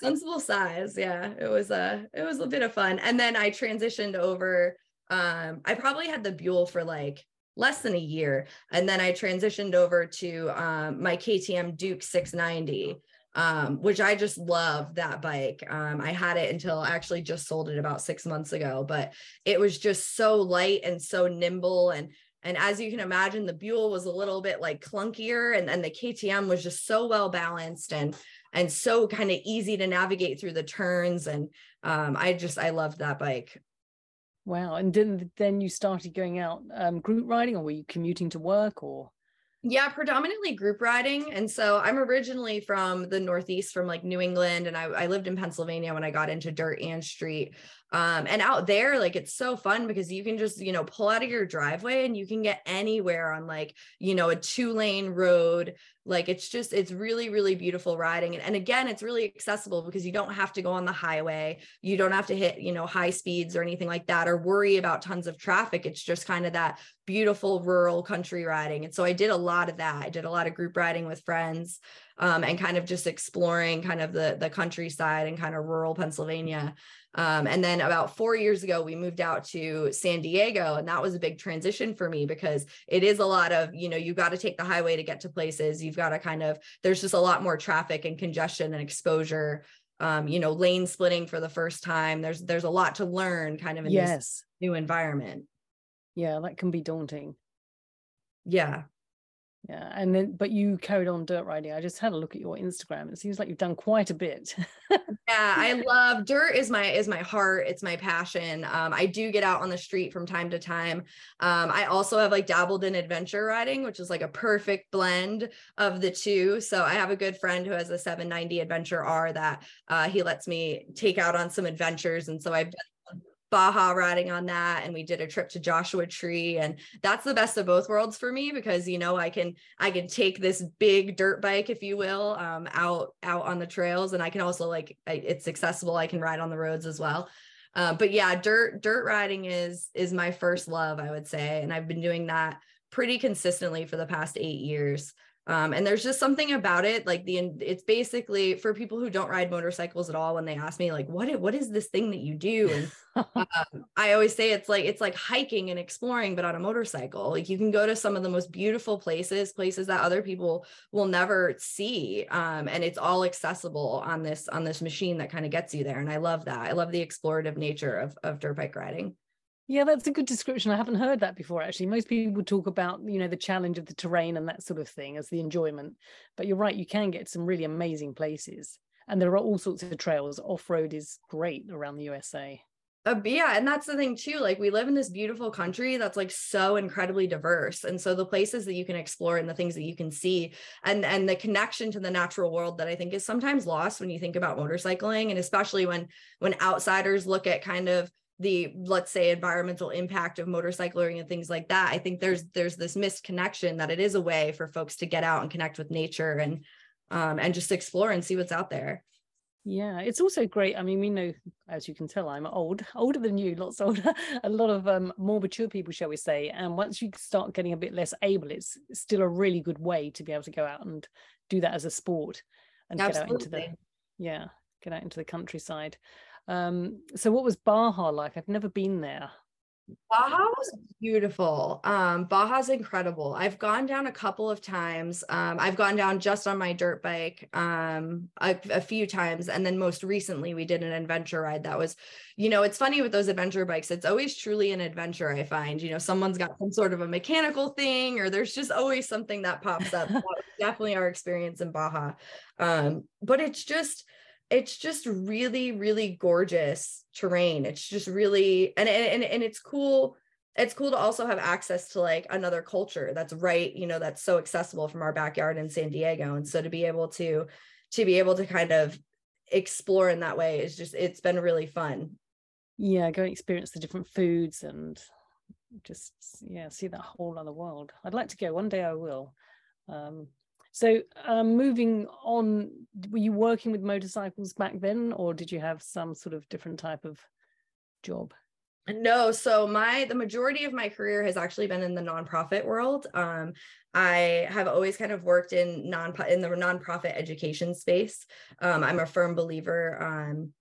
sensible size. Yeah, it was a it was a bit of fun. And then I transitioned over. Um, I probably had the Buell for like less than a year, and then I transitioned over to um, my KTM Duke 690. Um, which I just love that bike. Um, I had it until I actually just sold it about six months ago, but it was just so light and so nimble. And and as you can imagine, the Buell was a little bit like clunkier and then the KTM was just so well balanced and and so kind of easy to navigate through the turns. And um, I just I loved that bike. Wow. And then then you started going out um, group riding or were you commuting to work or yeah, predominantly group riding. And so I'm originally from the Northeast, from like New England, and I, I lived in Pennsylvania when I got into dirt and street. Um, and out there, like it's so fun because you can just, you know, pull out of your driveway and you can get anywhere on like, you know, a two lane road. Like it's just, it's really, really beautiful riding. And, and again, it's really accessible because you don't have to go on the highway. You don't have to hit, you know, high speeds or anything like that or worry about tons of traffic. It's just kind of that beautiful rural country riding. And so I did a lot of that. I did a lot of group riding with friends um, and kind of just exploring kind of the, the countryside and kind of rural Pennsylvania. Um, and then about four years ago, we moved out to San Diego, and that was a big transition for me because it is a lot of, you know, you've got to take the highway to get to places. You've got to kind of, there's just a lot more traffic and congestion and exposure. Um, you know, lane splitting for the first time. There's there's a lot to learn kind of in yes. this new environment. Yeah, that can be daunting. Yeah, yeah, and then but you carried on dirt riding. I just had a look at your Instagram. It seems like you've done quite a bit. yeah, I love dirt is my is my heart. It's my passion. Um, I do get out on the street from time to time. Um, I also have like dabbled in adventure riding, which is like a perfect blend of the two. So I have a good friend who has a 790 Adventure R that uh, he lets me take out on some adventures, and so I've done Baja riding on that and we did a trip to Joshua Tree and that's the best of both worlds for me because you know I can I can take this big dirt bike if you will um, out out on the trails and I can also like I, it's accessible I can ride on the roads as well. Uh, but yeah dirt dirt riding is is my first love I would say and I've been doing that pretty consistently for the past 8 years Um, and there's just something about it, like the it's basically for people who don't ride motorcycles at all. When they ask me, like, what what is this thing that you do? And um, I always say it's like it's like hiking and exploring, but on a motorcycle. Like you can go to some of the most beautiful places, places that other people will never see, um, and it's all accessible on this on this machine that kind of gets you there. And I love that. I love the explorative nature of of dirt bike riding. Yeah, that's a good description. I haven't heard that before actually. Most people talk about, you know, the challenge of the terrain and that sort of thing as the enjoyment. But you're right, you can get some really amazing places. And there are all sorts of trails. Off-road is great around the USA. Uh, yeah, and that's the thing too. Like we live in this beautiful country that's like so incredibly diverse, and so the places that you can explore and the things that you can see, and and the connection to the natural world that I think is sometimes lost when you think about motorcycling, and especially when when outsiders look at kind of the let's say environmental impact of motorcycling and things like that i think there's there's this missed connection that it is a way for folks to get out and connect with nature and um, and just explore and see what's out there yeah it's also great i mean we know as you can tell i'm old older than you lots older a lot of um, more mature people shall we say and once you start getting a bit less able it's still a really good way to be able to go out and do that as a sport and Absolutely. get out into the yeah get out into the countryside um, so what was Baja like? I've never been there. Baja was beautiful. Um, Baja's incredible. I've gone down a couple of times. Um, I've gone down just on my dirt bike um, a, a, few times. And then most recently, we did an adventure ride that was, you know, it's funny with those adventure bikes, it's always truly an adventure, I find. You know, someone's got some sort of a mechanical thing, or there's just always something that pops up. that definitely our experience in Baja. Um, but it's just, it's just really really gorgeous terrain. It's just really and and and it's cool. It's cool to also have access to like another culture that's right you know that's so accessible from our backyard in san diego. And so to be able to to be able to kind of explore in that way is just it's been really fun. Yeah go experience the different foods and just yeah see that whole other world. I'd like to go. One day i will. Um so, um, moving on, were you working with motorcycles back then, or did you have some sort of different type of job? No, so my the majority of my career has actually been in the nonprofit world. Um, I have always kind of worked in non in the nonprofit education space. Um, I'm a firm believer um,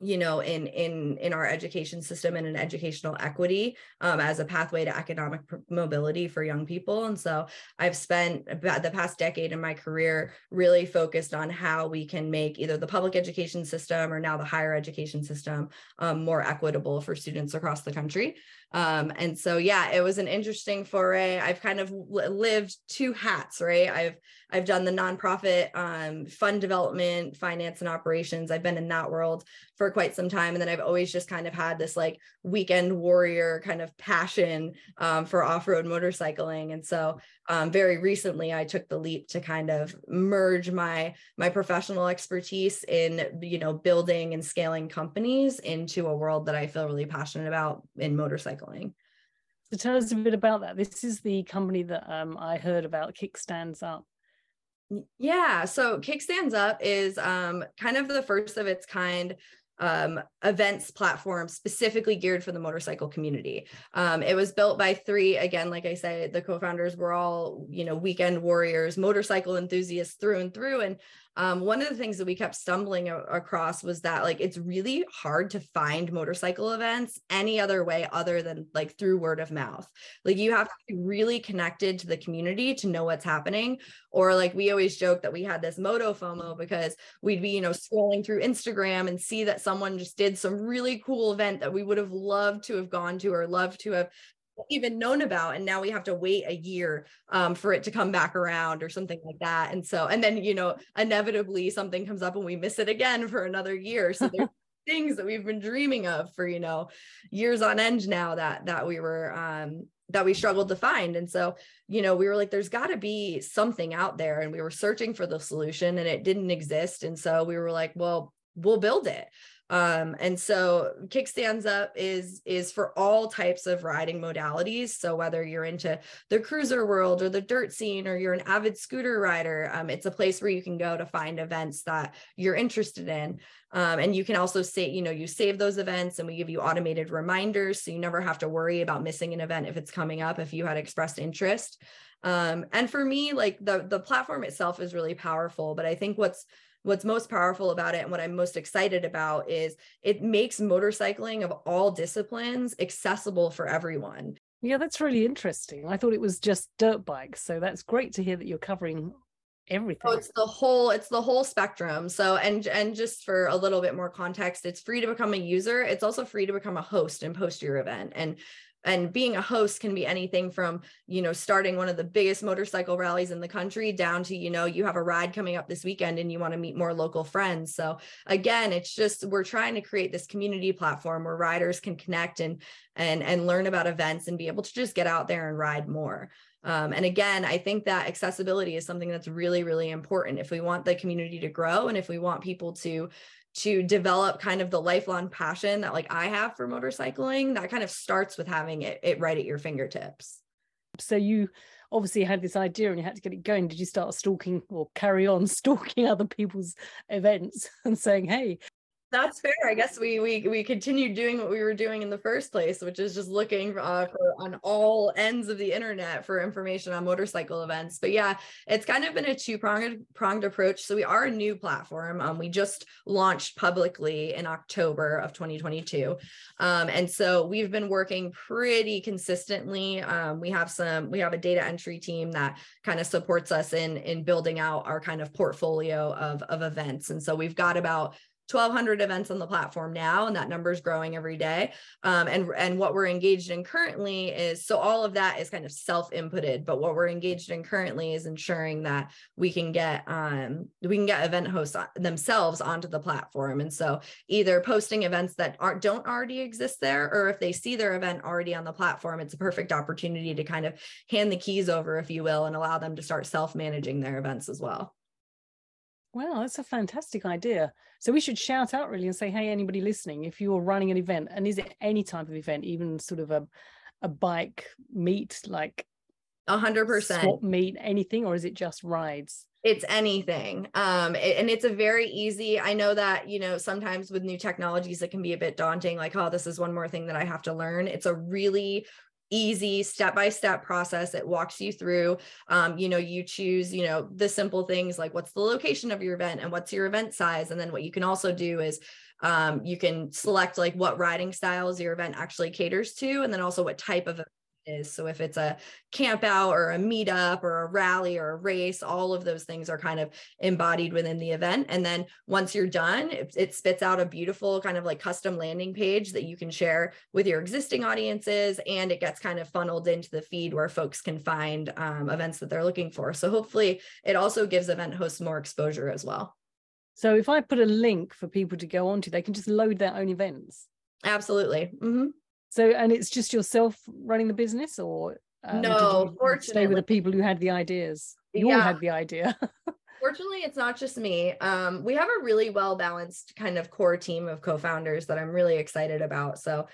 you know in in in our education system and in educational equity um, as a pathway to economic mobility for young people. And so i've spent about the past decade in my career really focused on how we can make either the public education system or now the higher education system um, more equitable for students across the country um, and so yeah it was an interesting foray. I've kind of lived two hats right? I've i've done the nonprofit um, fund development finance and operations. I've been in that world for quite some time. And then i've always just kind of had this like weekend warrior kind of passion um, for off-road motorcycling. And so um, very recently i took the leap to kind of merge my my professional expertise in you know building and scaling companies into a world that i feel really passionate about in motorcycling. So tell us a bit about that. This is the company that um, I heard about, Kickstands Up. Yeah, so Kickstands Up is um, kind of the first of its kind um, events platform specifically geared for the motorcycle community. Um, it was built by three, again, like I said, the co-founders were all, you know, weekend warriors, motorcycle enthusiasts through and through. And um, one of the things that we kept stumbling a- across was that like it's really hard to find motorcycle events any other way other than like through word of mouth. Like you have to be really connected to the community to know what's happening. Or like we always joke that we had this moto FOMO because we'd be, you know, scrolling through Instagram and see that someone just did some really cool event that we would have loved to have gone to or loved to have even known about and now we have to wait a year um, for it to come back around or something like that. And so and then you know inevitably something comes up and we miss it again for another year. So there's things that we've been dreaming of for you know years on end now that that we were um that we struggled to find. And so you know we were like there's got to be something out there and we were searching for the solution and it didn't exist. And so we were like well we'll build it. Um, and so kickstands up is is for all types of riding modalities. So whether you're into the cruiser world or the dirt scene or you're an avid scooter rider um, it's a place where you can go to find events that you're interested in. Um, and you can also say you know you save those events and we give you automated reminders. So you never have to worry about missing an event if it's coming up if you had expressed interest. Um, and for me like the the platform itself is really powerful but i think what's what's most powerful about it and what I'm most excited about is it makes motorcycling of all disciplines accessible for everyone. Yeah, that's really interesting. I thought it was just dirt bikes. So that's great to hear that you're covering oh, everything. Oh, it's the whole it's the whole spectrum. So and and just for a little bit more context, it's free to become a user. It's also free to become a host and post your event. And and being a host can be anything from you know starting one of the biggest motorcycle rallies in the country down to you know you have a ride coming up this weekend and you want to meet more local friends. So again it's just we're trying to create this community platform where riders can connect and and and learn about events and be able to just get out there and ride more. Um, and again i think that accessibility is something that's really really important. If we want the community to grow and if we want people to to develop kind of the lifelong passion that like I have for motorcycling, that kind of starts with having it, it right at your fingertips. So you obviously had this idea and you had to get it going. Did you start stalking or carry on stalking other people's events and saying, hey, that's fair. I guess we we we continued doing what we were doing in the first place, which is just looking uh, for on all ends of the internet for information on motorcycle events. But yeah, it's kind of been a two pronged pronged approach. So we are a new platform. Um, we just launched publicly in October of 2022, um, and so we've been working pretty consistently. Um, we have some we have a data entry team that kind of supports us in in building out our kind of portfolio of of events, and so we've got about 1200 events on the platform now and that number is growing every day. Um, and and what we're engaged in currently is so all of that is kind of self inputted but what we're engaged in currently is ensuring that we can get um, we can get event hosts themselves onto the platform. And so either posting events that aren't don't already exist there or if they see their event already on the platform it's a perfect opportunity to kind of hand the keys over if you will and allow them to start self managing their events as well Wow, that's a fantastic idea. So we should shout out really and say, hey, anybody listening, if you're running an event, and is it any type of event, even sort of a a bike meet, like a hundred percent meet, anything, or is it just rides? It's anything. Um, and it's a very easy. I know that, you know, sometimes with new technologies, it can be a bit daunting, like, oh, this is one more thing that I have to learn. It's a really easy step-by-step process it walks you through. Um, you know you choose you know the simple things like what's the location of your event and what's your event size and then what you can also do is um, you can select like what riding styles your event actually caters to and then also what type of is. So if it's a camp out or a meetup or a rally or a race, all of those things are kind of embodied within the event. And then once you're done, it, it spits out a beautiful kind of like custom landing page that you can share with your existing audiences. And it gets kind of funneled into the feed where folks can find um, events that they're looking for. So hopefully it also gives event hosts more exposure as well. So if I put a link for people to go onto, they can just load their own events. Absolutely. Mm-hmm. So, and it's just yourself running the business, or um, no? Fortunately, stay with the people who had the ideas. You yeah. all had the idea. Fortunately, it's not just me. Um, we have a really well balanced kind of core team of co-founders that I'm really excited about. So,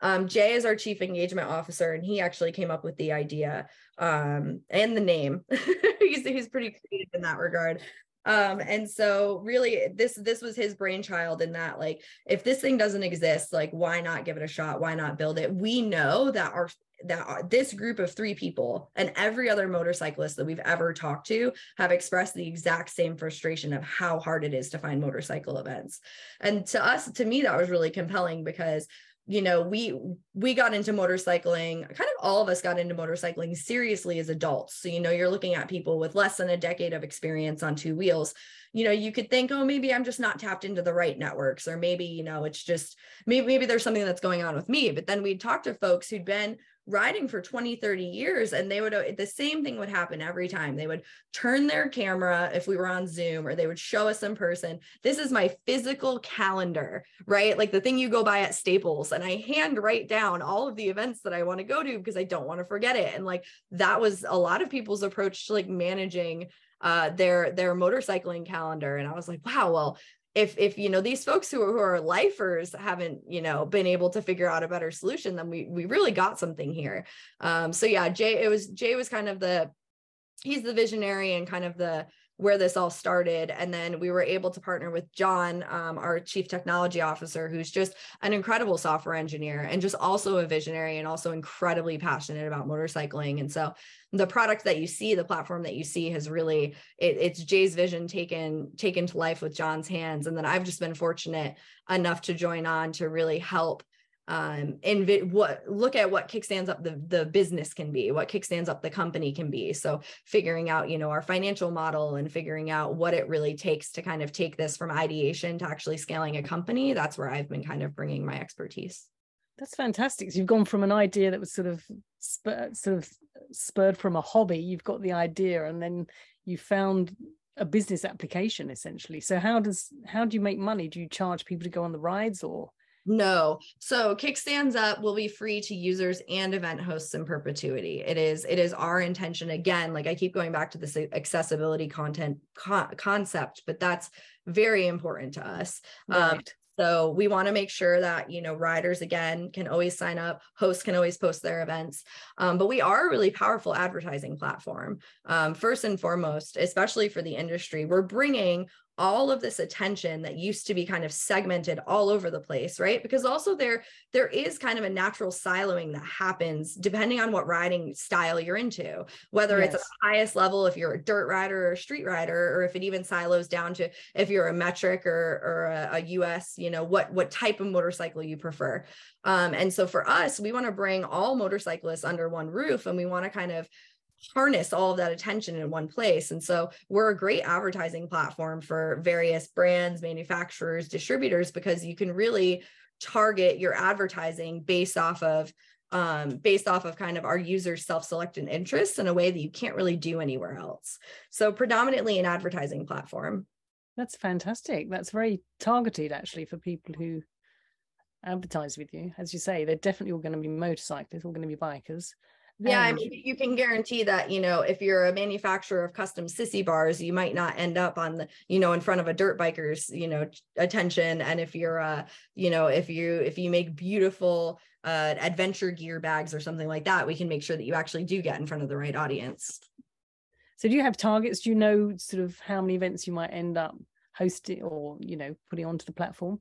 um, Jay is our chief engagement officer, and he actually came up with the idea um, and the name. he's he's pretty creative in that regard um and so really this this was his brainchild in that like if this thing doesn't exist like why not give it a shot? Why not build it? We know that our that this group of three people and every other motorcyclist that we've ever talked to have expressed the exact same frustration of how hard it is to find motorcycle events. And to us to me that was really compelling because you know we we got into motorcycling kind of all of us got into motorcycling seriously as adults. So you know you're looking at people with less than a decade of experience on two wheels. You know you could think oh maybe i'm just not tapped into the right networks or maybe you know it's just maybe maybe there's something that's going on with me. But then we'd talk to folks who'd been riding for 20 30 years and they would the same thing would happen every time. They would turn their camera if we were on zoom or they would show us in person. This is my physical calendar right? Like the thing you go by at staples and i hand write down all of the events that i want to go to because i don't want to forget it. And like that was a lot of people's approach to like managing uh, their their motorcycling calendar, and I was like, wow, well, if if you know these folks who are, who are lifers haven't you know been able to figure out a better solution then we we really got something here. Um so yeah jay it was jay was kind of the he's the visionary and kind of the where this all started. And then we were able to partner with John, um, our chief technology officer, who's just an incredible software engineer and just also a visionary and also incredibly passionate about motorcycling. And so the product that you see, the platform that you see has really, it, it's Jay's vision taken, taken to life with John's hands. And then I've just been fortunate enough to join on to really help um and vi- what look at what kickstands up the the business can be what kickstands up the company can be. So figuring out you know our financial model and figuring out what it really takes to kind of take this from ideation to actually scaling a company that's where i've been kind of bringing my expertise. That's fantastic. So you've gone from an idea that was sort of spur, sort of spurred from a hobby you've got the idea and then you found a business application essentially. So how does how do you make money? Do you charge people to go on the rides or no. So Kickstands Up will be free to users and event hosts in perpetuity. It is it is our intention again, like I keep going back to this accessibility content co- concept, but that's very important to us. Um, right. Um, so we want to make sure that you know riders again can always sign up, hosts can always post their events, um, but we are a really powerful advertising platform. Um, first and foremost, especially for the industry, we're bringing all of this attention that used to be kind of segmented all over the place right because also there there is kind of a natural siloing that happens depending on what riding style you're into whether yes. it's the highest level if you're a dirt rider or a street rider or if it even silos down to if you're a metric or or a, a us you know what what type of motorcycle you prefer um, and so for us we want to bring all motorcyclists under one roof and we want to kind of harness all of that attention in one place. And so we're a great advertising platform for various brands, manufacturers, distributors, because you can really target your advertising based off of um, based off of kind of our users self-selected interests in a way that you can't really do anywhere else. So predominantly an advertising platform. That's fantastic. That's very targeted actually for people who advertise with you. As you say, they're definitely all going to be motorcyclists, all going to be bikers. Yeah, I mean, you can guarantee that, you know, if you're a manufacturer of custom sissy bars, you might not end up on the, you know, in front of a dirt biker's, you know, attention. And if you're, uh, you know, if you if you make beautiful uh, adventure gear bags or something like that, we can make sure that you actually do get in front of the right audience. So, do you have targets? Do you know sort of how many events you might end up hosting or, you know, putting onto the platform?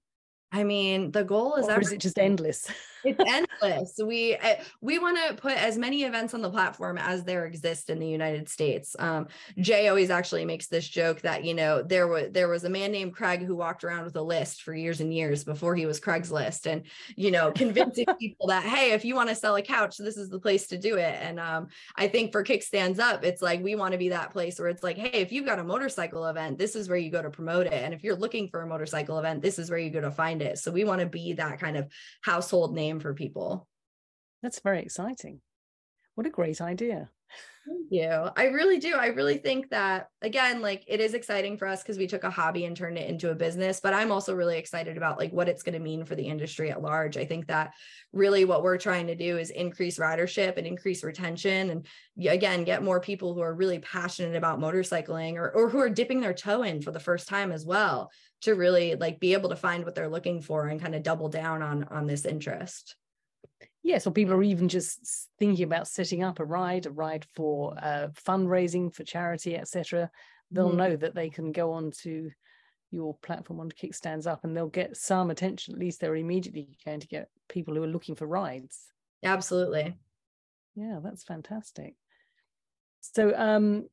I mean, the goal is or is it just endless? it's endless. We eh, we want to put as many events on the platform as there exist in the United States. Um, Jay always actually makes this joke that you know there was there was a man named Craig who walked around with a list for years and years before he was Craigslist, and you know convincing people that hey, if you want to sell a couch, this is the place to do it. And um, I think for Kickstands Up, it's like we want to be that place where it's like, hey, if you've got a motorcycle event, this is where you go to promote it, and if you're looking for a motorcycle event, this is where you go to find it. So we want to be that kind of household name for people. That's very exciting. What a great idea. Thank you. I really do. I really think that again, like it is exciting for us because we took a hobby and turned it into a business, but I'm also really excited about like what it's going to mean for the industry at large. I think that really what we're trying to do is increase ridership and increase retention and again, get more people who are really passionate about motorcycling or or who are dipping their toe in for the first time as well to really like be able to find what they're looking for and kind of double down on on this interest. Yeah so people are even just thinking about setting up a ride a ride for uh, fundraising for charity etc they'll mm. know that they can go on to your platform on kickstands up and they'll get some attention at least they're immediately going to get people who are looking for rides. Absolutely. Yeah that's fantastic. So um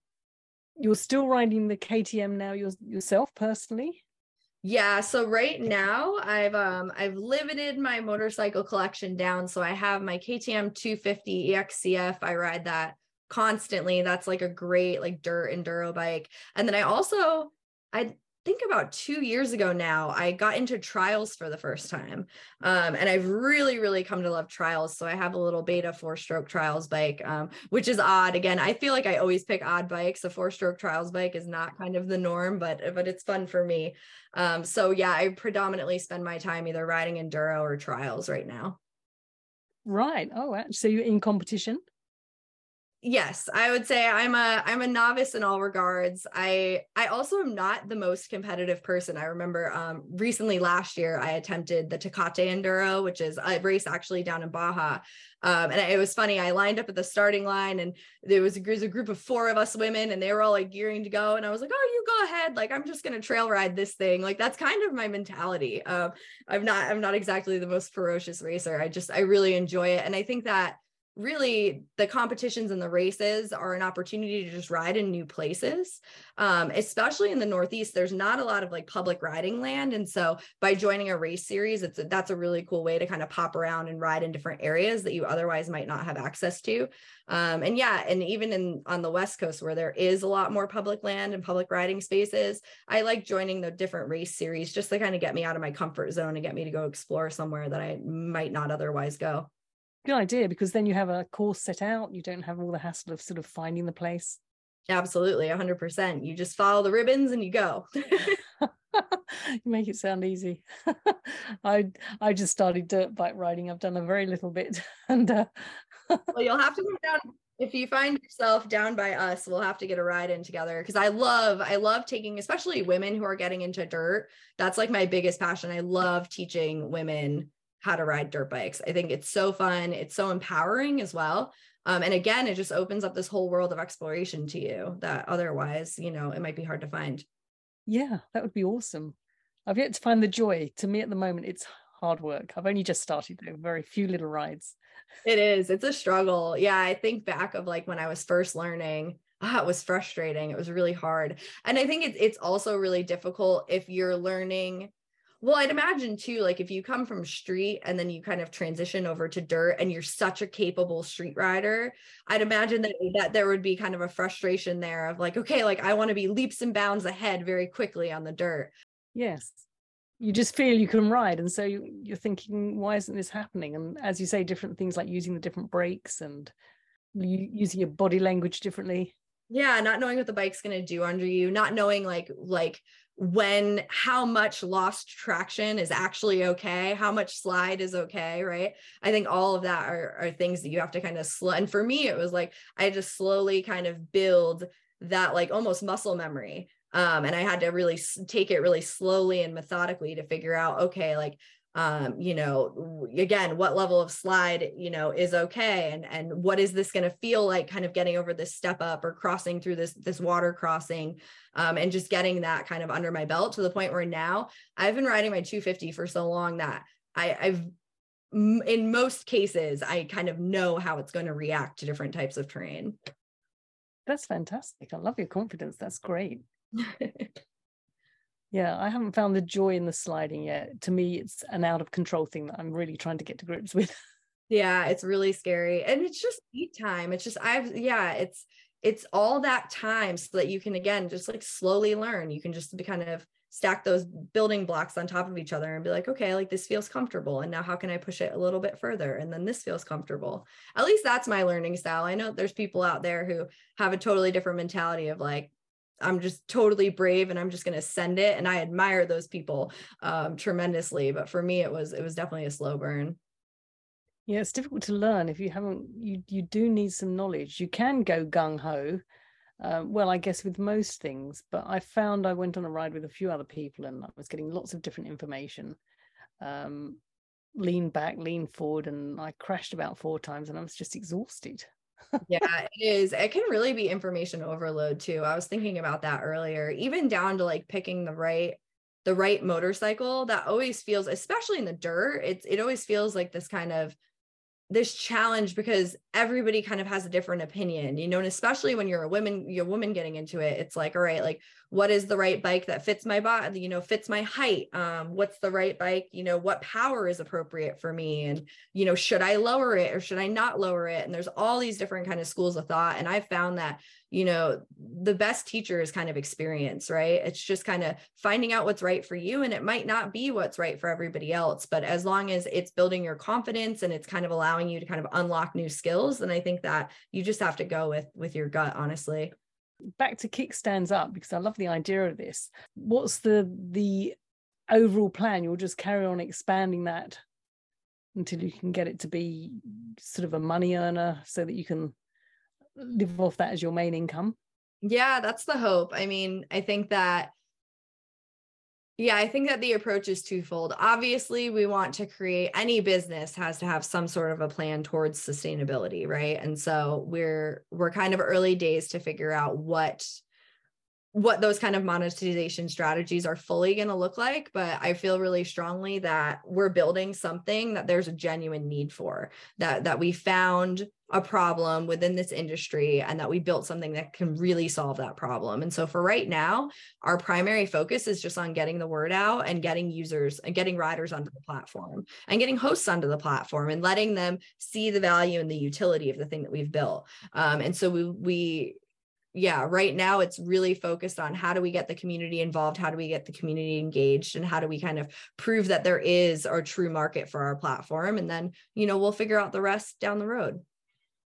you're still riding the ktm now yourself personally yeah, so right now I've um I've limited my motorcycle collection down. So I have my KTM 250 EXCF. I ride that constantly. That's like a great like dirt enduro bike. And then I also I think about two years ago now, I got into trials for the first time. Um, and I've really, really come to love trials. So I have a little beta four stroke trials bike, um, which is odd. Again, I feel like I always pick odd bikes. A four stroke trials bike is not kind of the norm, but, but it's fun for me. Um, so yeah, I predominantly spend my time either riding enduro or trials right now. Right. Oh, so you're in competition? Yes i would say i'm a i'm a novice in all regards. I i also am not the most competitive person. I remember um recently last year i attempted the tecate enduro which is a race actually down in baja. Um, and it was funny i lined up at the starting line and there was a, there was a group of four of us women and they were all like gearing to go. And i was like oh you go ahead. Like i'm just gonna trail ride this thing. Like that's kind of my mentality. Um i'm not i'm not exactly the most ferocious racer. I just i really enjoy it. And i think that really the competitions and the races are an opportunity to just ride in new places. Um, especially in the northeast there's not a lot of like public riding land. And so by joining a race series it's a, that's a really cool way to kind of pop around and ride in different areas that you otherwise might not have access to. Um, and yeah and even in on the west coast where there is a lot more public land and public riding spaces i like joining the different race series just to kind of get me out of my comfort zone and get me to go explore somewhere that i might not otherwise go good idea because then you have a course set out you don't have all the hassle of sort of finding the place. Absolutely 100% you just follow the ribbons and you go. You make it sound easy. I i just started dirt bike riding. I've done a very little bit and uh... well you'll have to come down. If you find yourself down by us we'll have to get a ride in together because i love i love taking especially women who are getting into dirt. That's like my biggest passion. I love teaching women how to ride dirt bikes. I think it's so fun. It's so empowering as well. Um, and again, it just opens up this whole world of exploration to you that otherwise, you know, it might be hard to find. Yeah, that would be awesome. I've yet to find the joy. To me at the moment, it's hard work. I've only just started though, very few little rides. It is. It's a struggle. Yeah, I think back of like when I was first learning, ah, it was frustrating. It was really hard. And I think it's it's also really difficult if you're learning well, I'd imagine too, like if you come from street and then you kind of transition over to dirt and you're such a capable street rider, I'd imagine that, that there would be kind of a frustration there of like, okay, like I want to be leaps and bounds ahead very quickly on the dirt. Yes. You just feel you can ride. And so you, are thinking, why isn't this happening? And as you say, different things like using the different brakes and using your body language differently. Yeah, not knowing what the bike's going to do under you, not knowing like like when how much lost traction is actually okay how much slide is okay right? I think all of that are, are things that you have to kind of slow and for me it was like i just slowly kind of build that like almost muscle memory um, and i had to really take it really slowly and methodically to figure out okay like um, you know, again, what level of slide, you know, is okay. And, and what is this going to feel like kind of getting over this step up or crossing through this, this water crossing um, and just getting that kind of under my belt to the point where now I've been riding my 250 for so long that I, I've, in most cases, I kind of know how it's going to react to different types of terrain. That's fantastic. I love your confidence. That's great. Yeah, I haven't found the joy in the sliding yet. To me, it's an out of control thing that I'm really trying to get to grips with. Yeah, it's really scary. And it's just eat time. It's just I've yeah, it's it's all that time so that you can again just like slowly learn. You can just be kind of stack those building blocks on top of each other and be like, okay, like this feels comfortable. And now how can I push it a little bit further? And then this feels comfortable. At least that's my learning style. I know there's people out there who have a totally different mentality of like, I'm just totally brave and I'm just going to send it. And I admire those people um, tremendously. But for me, it was it was definitely a slow burn. Yeah, it's difficult to learn if you haven't. You you do need some knowledge. You can go gung ho. Um, well, I guess with most things, but I found I went on a ride with a few other people and I was getting lots of different information. Um, lean back, lean forward, and I crashed about four times and I was just exhausted yeah, it is. It can really be information overload too. I was thinking about that earlier, even down to like picking the right the right motorcycle that always feels especially in the dirt it's it always feels like this kind of this challenge because everybody kind of has a different opinion you know and especially when you're a woman you're a woman getting into it it's like all right like what is the right bike that fits my body you know fits my height? Um what's the right bike? You know what power is appropriate for me? And you know should i lower it or should i not lower it? And there's all these different kind of schools of thought. And i've found that you know the best teacher is kind of experience right? It's just kind of finding out what's right for you and it might not be what's right for everybody else but as long as it's building your confidence and it's kind of allowing you to kind of unlock new skills then i think that you just have to go with with your gut honestly. Back to kickstands up because i love the idea of this. What's the the overall plan? You'll just carry on expanding that until you can get it to be sort of a money earner so that you can live off that as your main income yeah that's the hope i mean i think that yeah, I think that the approach is twofold. Obviously, we want to create any business has to have some sort of a plan towards sustainability, right? And so we're we're kind of early days to figure out what what those kind of monetization strategies are fully going to look like but i feel really strongly that we're building something that there's a genuine need for that that we found a problem within this industry and that we built something that can really solve that problem and so for right now our primary focus is just on getting the word out and getting users and getting riders onto the platform and getting hosts onto the platform and letting them see the value and the utility of the thing that we've built um, and so we we yeah, right now it's really focused on how do we get the community involved? How do we get the community engaged? And how do we kind of prove that there is a true market for our platform? And then, you know, we'll figure out the rest down the road.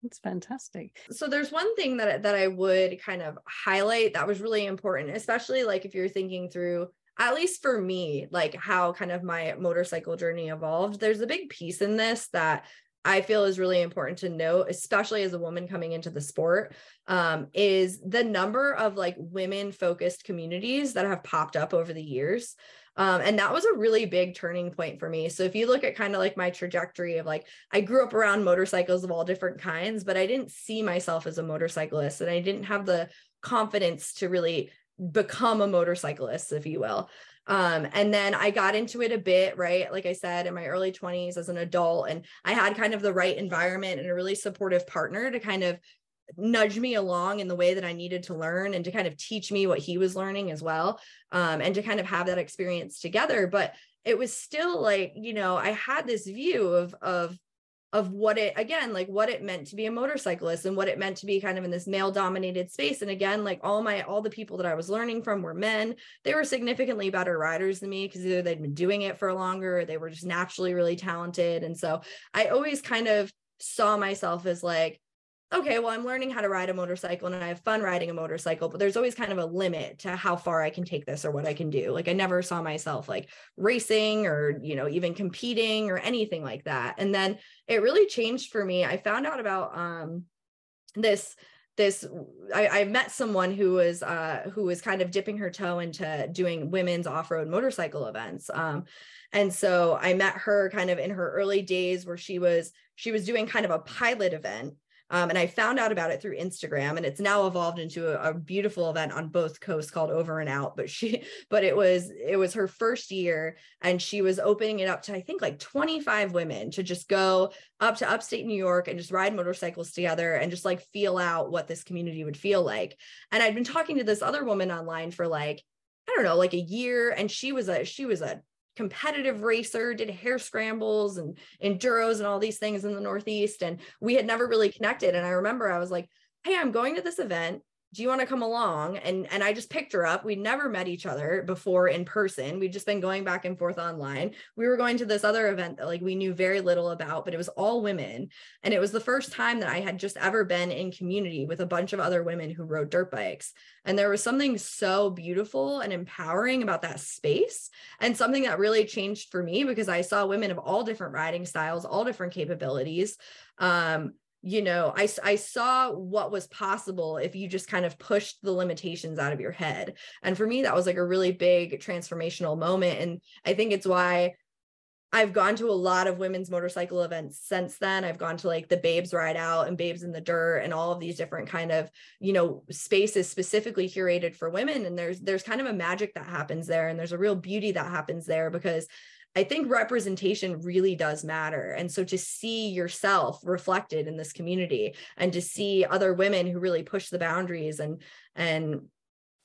That's fantastic. So there's one thing that that I would kind of highlight that was really important, especially like if you're thinking through at least for me, like how kind of my motorcycle journey evolved. There's a big piece in this that I feel is really important to note, especially as a woman coming into the sport, um, is the number of like women focused communities that have popped up over the years. Um, and that was a really big turning point for me. So if you look at kind of like my trajectory of like, I grew up around motorcycles of all different kinds, but I didn't see myself as a motorcyclist and I didn't have the confidence to really become a motorcyclist, if you will. Um, and then I got into it a bit, right? Like I said, in my early 20s as an adult, and I had kind of the right environment and a really supportive partner to kind of nudge me along in the way that I needed to learn and to kind of teach me what he was learning as well. Um, and to kind of have that experience together. But it was still like, you know, I had this view of, of, of what it again like what it meant to be a motorcyclist and what it meant to be kind of in this male dominated space and again like all my all the people that i was learning from were men they were significantly better riders than me because either they'd been doing it for longer or they were just naturally really talented and so i always kind of saw myself as like okay, well, I'm learning how to ride a motorcycle and I have fun riding a motorcycle, but there's always kind of a limit to how far I can take this or what I can do. Like I never saw myself like racing or, you know, even competing or anything like that. And then it really changed for me. I found out about um this this I, I met someone who was uh who was kind of dipping her toe into doing women's off-road motorcycle events. Um and so I met her kind of in her early days where she was she was doing kind of a pilot event um, and I found out about it through Instagram, and it's now evolved into a, a, beautiful event on both coasts called Over and Out. But she, but it was it was her first year, and she was opening it up to I think like 25 women to just go up to upstate New York and just ride motorcycles together and just like feel out what this community would feel like. And I'd been talking to this other woman online for like I don't know, like a year, and she was a she was a competitive racer, did hare scrambles and enduros and all these things in the Northeast. And we had never really connected. And I remember I was like, Hey, I'm going to this event do you want to come along? And and i just picked her up. We never met each other before in person. We'd just been going back and forth online. We were going to this other event that like we knew very little about but it was all women. And it was the first time that i had just ever been in community with a bunch of other women who rode dirt bikes. And there was something so beautiful and empowering about that space and something that really changed for me because i saw women of all different riding styles all different capabilities. Um, you know I, I saw what was possible if you just kind of pushed the limitations out of your head and for me that was like a really big transformational moment and i think it's why I've gone to a lot of women's motorcycle events since then. I've gone to like the Babes Ride Out and Babes in the Dirt and all of these different kind of, you know, spaces specifically curated for women. And there's there's kind of a magic that happens there. And there's a real beauty that happens there because I think representation really does matter. And so to see yourself reflected in this community and to see other women who really push the boundaries and and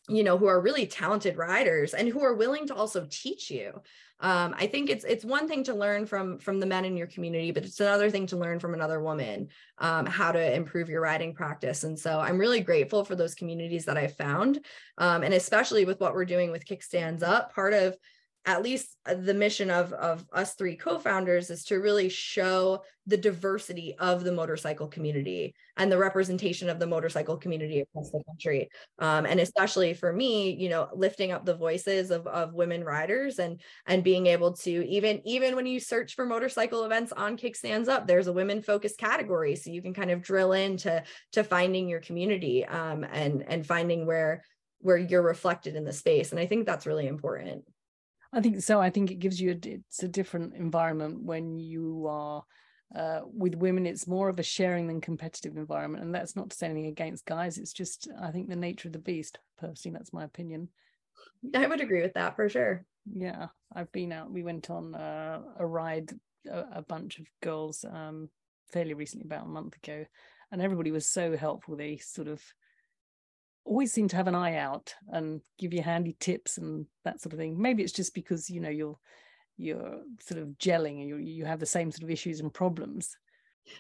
you know who are really talented riders and who are willing to also teach you um, i think it's it's one thing to learn from from the men in your community but it's another thing to learn from another woman um, how to improve your riding practice and so i'm really grateful for those communities that i found um, and especially with what we're doing with kickstands up part of at least uh, the mission of of us three co-founders is to really show the diversity of the motorcycle community and the representation of the motorcycle community across the country. Um, and especially for me you know lifting up the voices of, of women riders and and being able to even even when you search for motorcycle events on kickstands up there's a women focused category. So you can kind of drill into to finding your community um, and and finding where where you're reflected in the space. And i think that's really important I think so. I think it gives you a, it's a different environment when you are uh, with women. It's more of a sharing than competitive environment, and that's not to say anything against guys. It's just I think the nature of the beast. Personally, that's my opinion. I would agree with that for sure. Yeah, I've been out. We went on uh, a ride, a, a, bunch of girls, um, fairly recently, about a month ago, and everybody was so helpful. They sort of always seem to have an eye out and give you handy tips and that sort of thing. Maybe it's just because you know you're you're sort of gelling and you you have the same sort of issues and problems.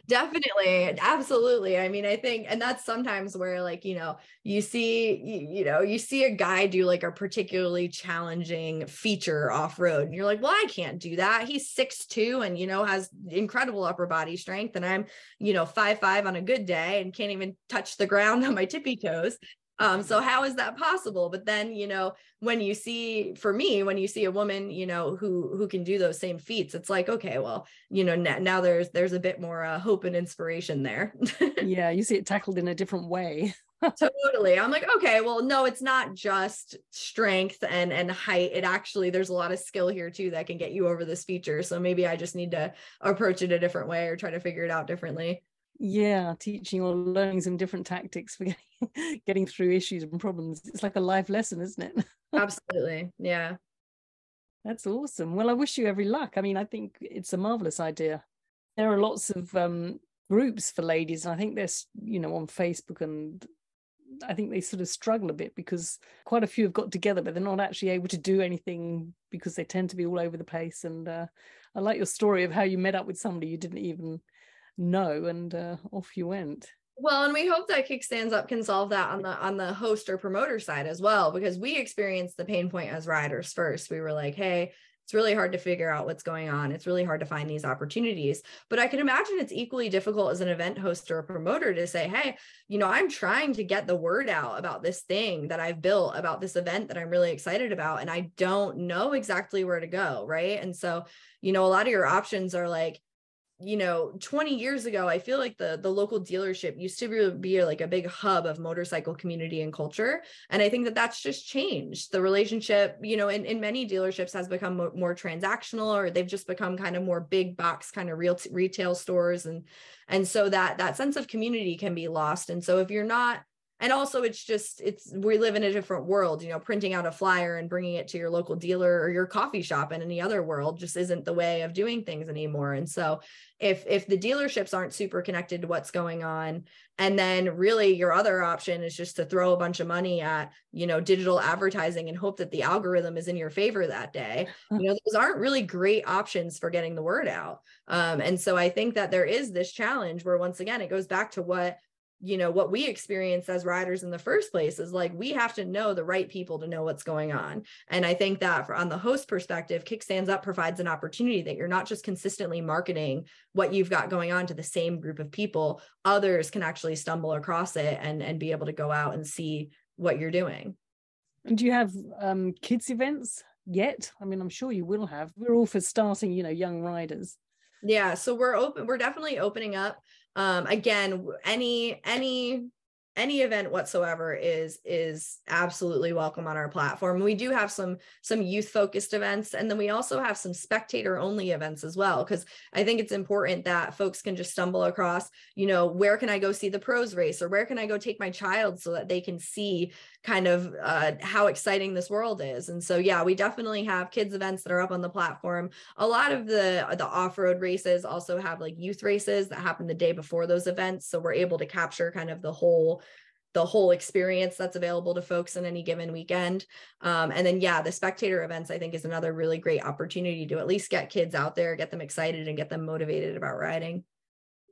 Definitely, absolutely. I mean, I think, and that's sometimes where, like, you know, you see, you, you know, you see a guy do like a particularly challenging feature off road, and you're like, well, I can't do that. He's six two, and you know, has incredible upper body strength, and I'm, you know, five five on a good day, and can't even touch the ground on my tippy toes um so how is that possible? But then you know when you see for me when you see a woman you know who who can do those same feats it's like okay well you know now, now there's there's a bit more uh, hope and inspiration there. Yeah you see it tackled in a different way. Totally. I'm like okay well no it's not just strength and and height. It actually there's a lot of skill here too that can get you over this feature. So maybe i just need to approach it a different way or try to figure it out differently yeah teaching or learning some different tactics for getting, getting through issues and problems. It's like a life lesson isn't it? Absolutely yeah. That's awesome. Well i wish you every luck. I mean i think it's a marvelous idea. There are lots of um, groups for ladies and i think there's you know on facebook and i think they sort of struggle a bit because quite a few have got together but they're not actually able to do anything because they tend to be all over the place. And uh, i like your story of how you met up with somebody you didn't even no and uh, off you went. Well and we hope that kickstands up can solve that on the on the host or promoter side as well because we experienced the pain point as riders first. We were like hey it's really hard to figure out what's going on. It's really hard to find these opportunities. But i can imagine it's equally difficult as an event host or a promoter to say hey you know i'm trying to get the word out about this thing that i've built about this event that i'm really excited about and i don't know exactly where to go right? And so you know a lot of your options are like you know 20 years ago i feel like the the local dealership used to be, be like a big hub of motorcycle community and culture and i think that that's just changed. The relationship you know in, in many dealerships has become more, more transactional or they've just become kind of more big box kind of real t- retail stores and and so that that sense of community can be lost and so if you're not and also it's just it's we live in a different world you know printing out a flyer and bringing it to your local dealer or your coffee shop in any other world just isn't the way of doing things anymore. And so if if the dealerships aren't super connected to what's going on and then really your other option is just to throw a bunch of money at you know digital advertising and hope that the algorithm is in your favor that day you know those aren't really great options for getting the word out. Um, and so i think that there is this challenge where once again it goes back to what you know what we experience as riders in the first place is like we have to know the right people to know what's going on. And i think that for, on the host perspective kickstands up provides an opportunity that you're not just consistently marketing what you've got going on to the same group of people. Others can actually stumble across it and and be able to go out and see what you're doing. And do you have um, kids events yet? I mean i'm sure you will have. We're all for starting you know young riders. Yeah so we're open we're definitely opening up um, again any any any event whatsoever is is absolutely welcome on our platform. We do have some some youth focused events and then we also have some spectator only events as well because i think it's important that folks can just stumble across you know where can i go see the pros race or where can i go take my child so that they can see kind of uh, how exciting this world is and so yeah we definitely have kids events that are up on the platform a lot of the the off-road races also have like youth races that happen the day before those events so we're able to capture kind of the whole the whole experience that's available to folks in any given weekend. Um, and then, yeah, the spectator events, I think, is another really great opportunity to at least get kids out there, get them excited, and get them motivated about riding.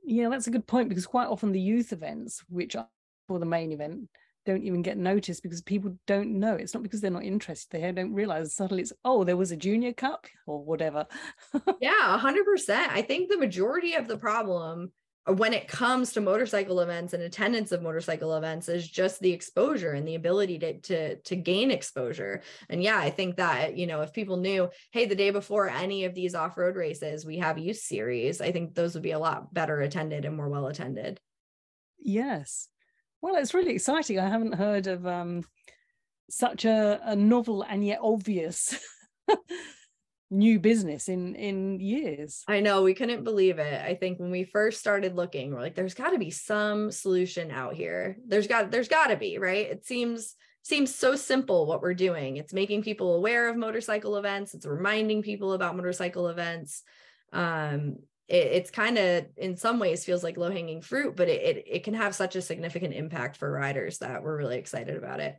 Yeah, that's a good point because quite often the youth events, which are for the main event, don't even get noticed because people don't know. It's not because they're not interested. They don't realize suddenly it's, oh, there was a junior cup or whatever. yeah, 100%. I think the majority of the problem when it comes to motorcycle events and attendance of motorcycle events is just the exposure and the ability to to to gain exposure and yeah i think that you know if people knew hey the day before any of these off-road races we have youth series i think those would be a lot better attended and more well attended yes well it's really exciting. I haven't heard of um such a, a novel and yet obvious new business in in years. I know we couldn't believe it. I think when we first started looking we're like there's got to be some solution out here. There's got there's got to be right? It seems seems so simple what we're doing. It's making people aware of motorcycle events. It's reminding people about motorcycle events. Um it, it's kind of in some ways feels like low hanging fruit but it, it it can have such a significant impact for riders that we're really excited about it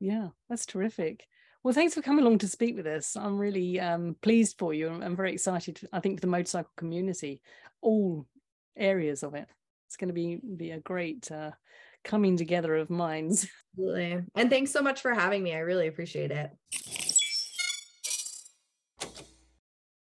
yeah that's terrific well, thanks for coming along to speak with us. I'm really um, pleased for you. I'm very excited. I think for the motorcycle community, all areas of it. It's going to be be a great uh, coming together of minds. Absolutely. And thanks so much for having me. I really appreciate it.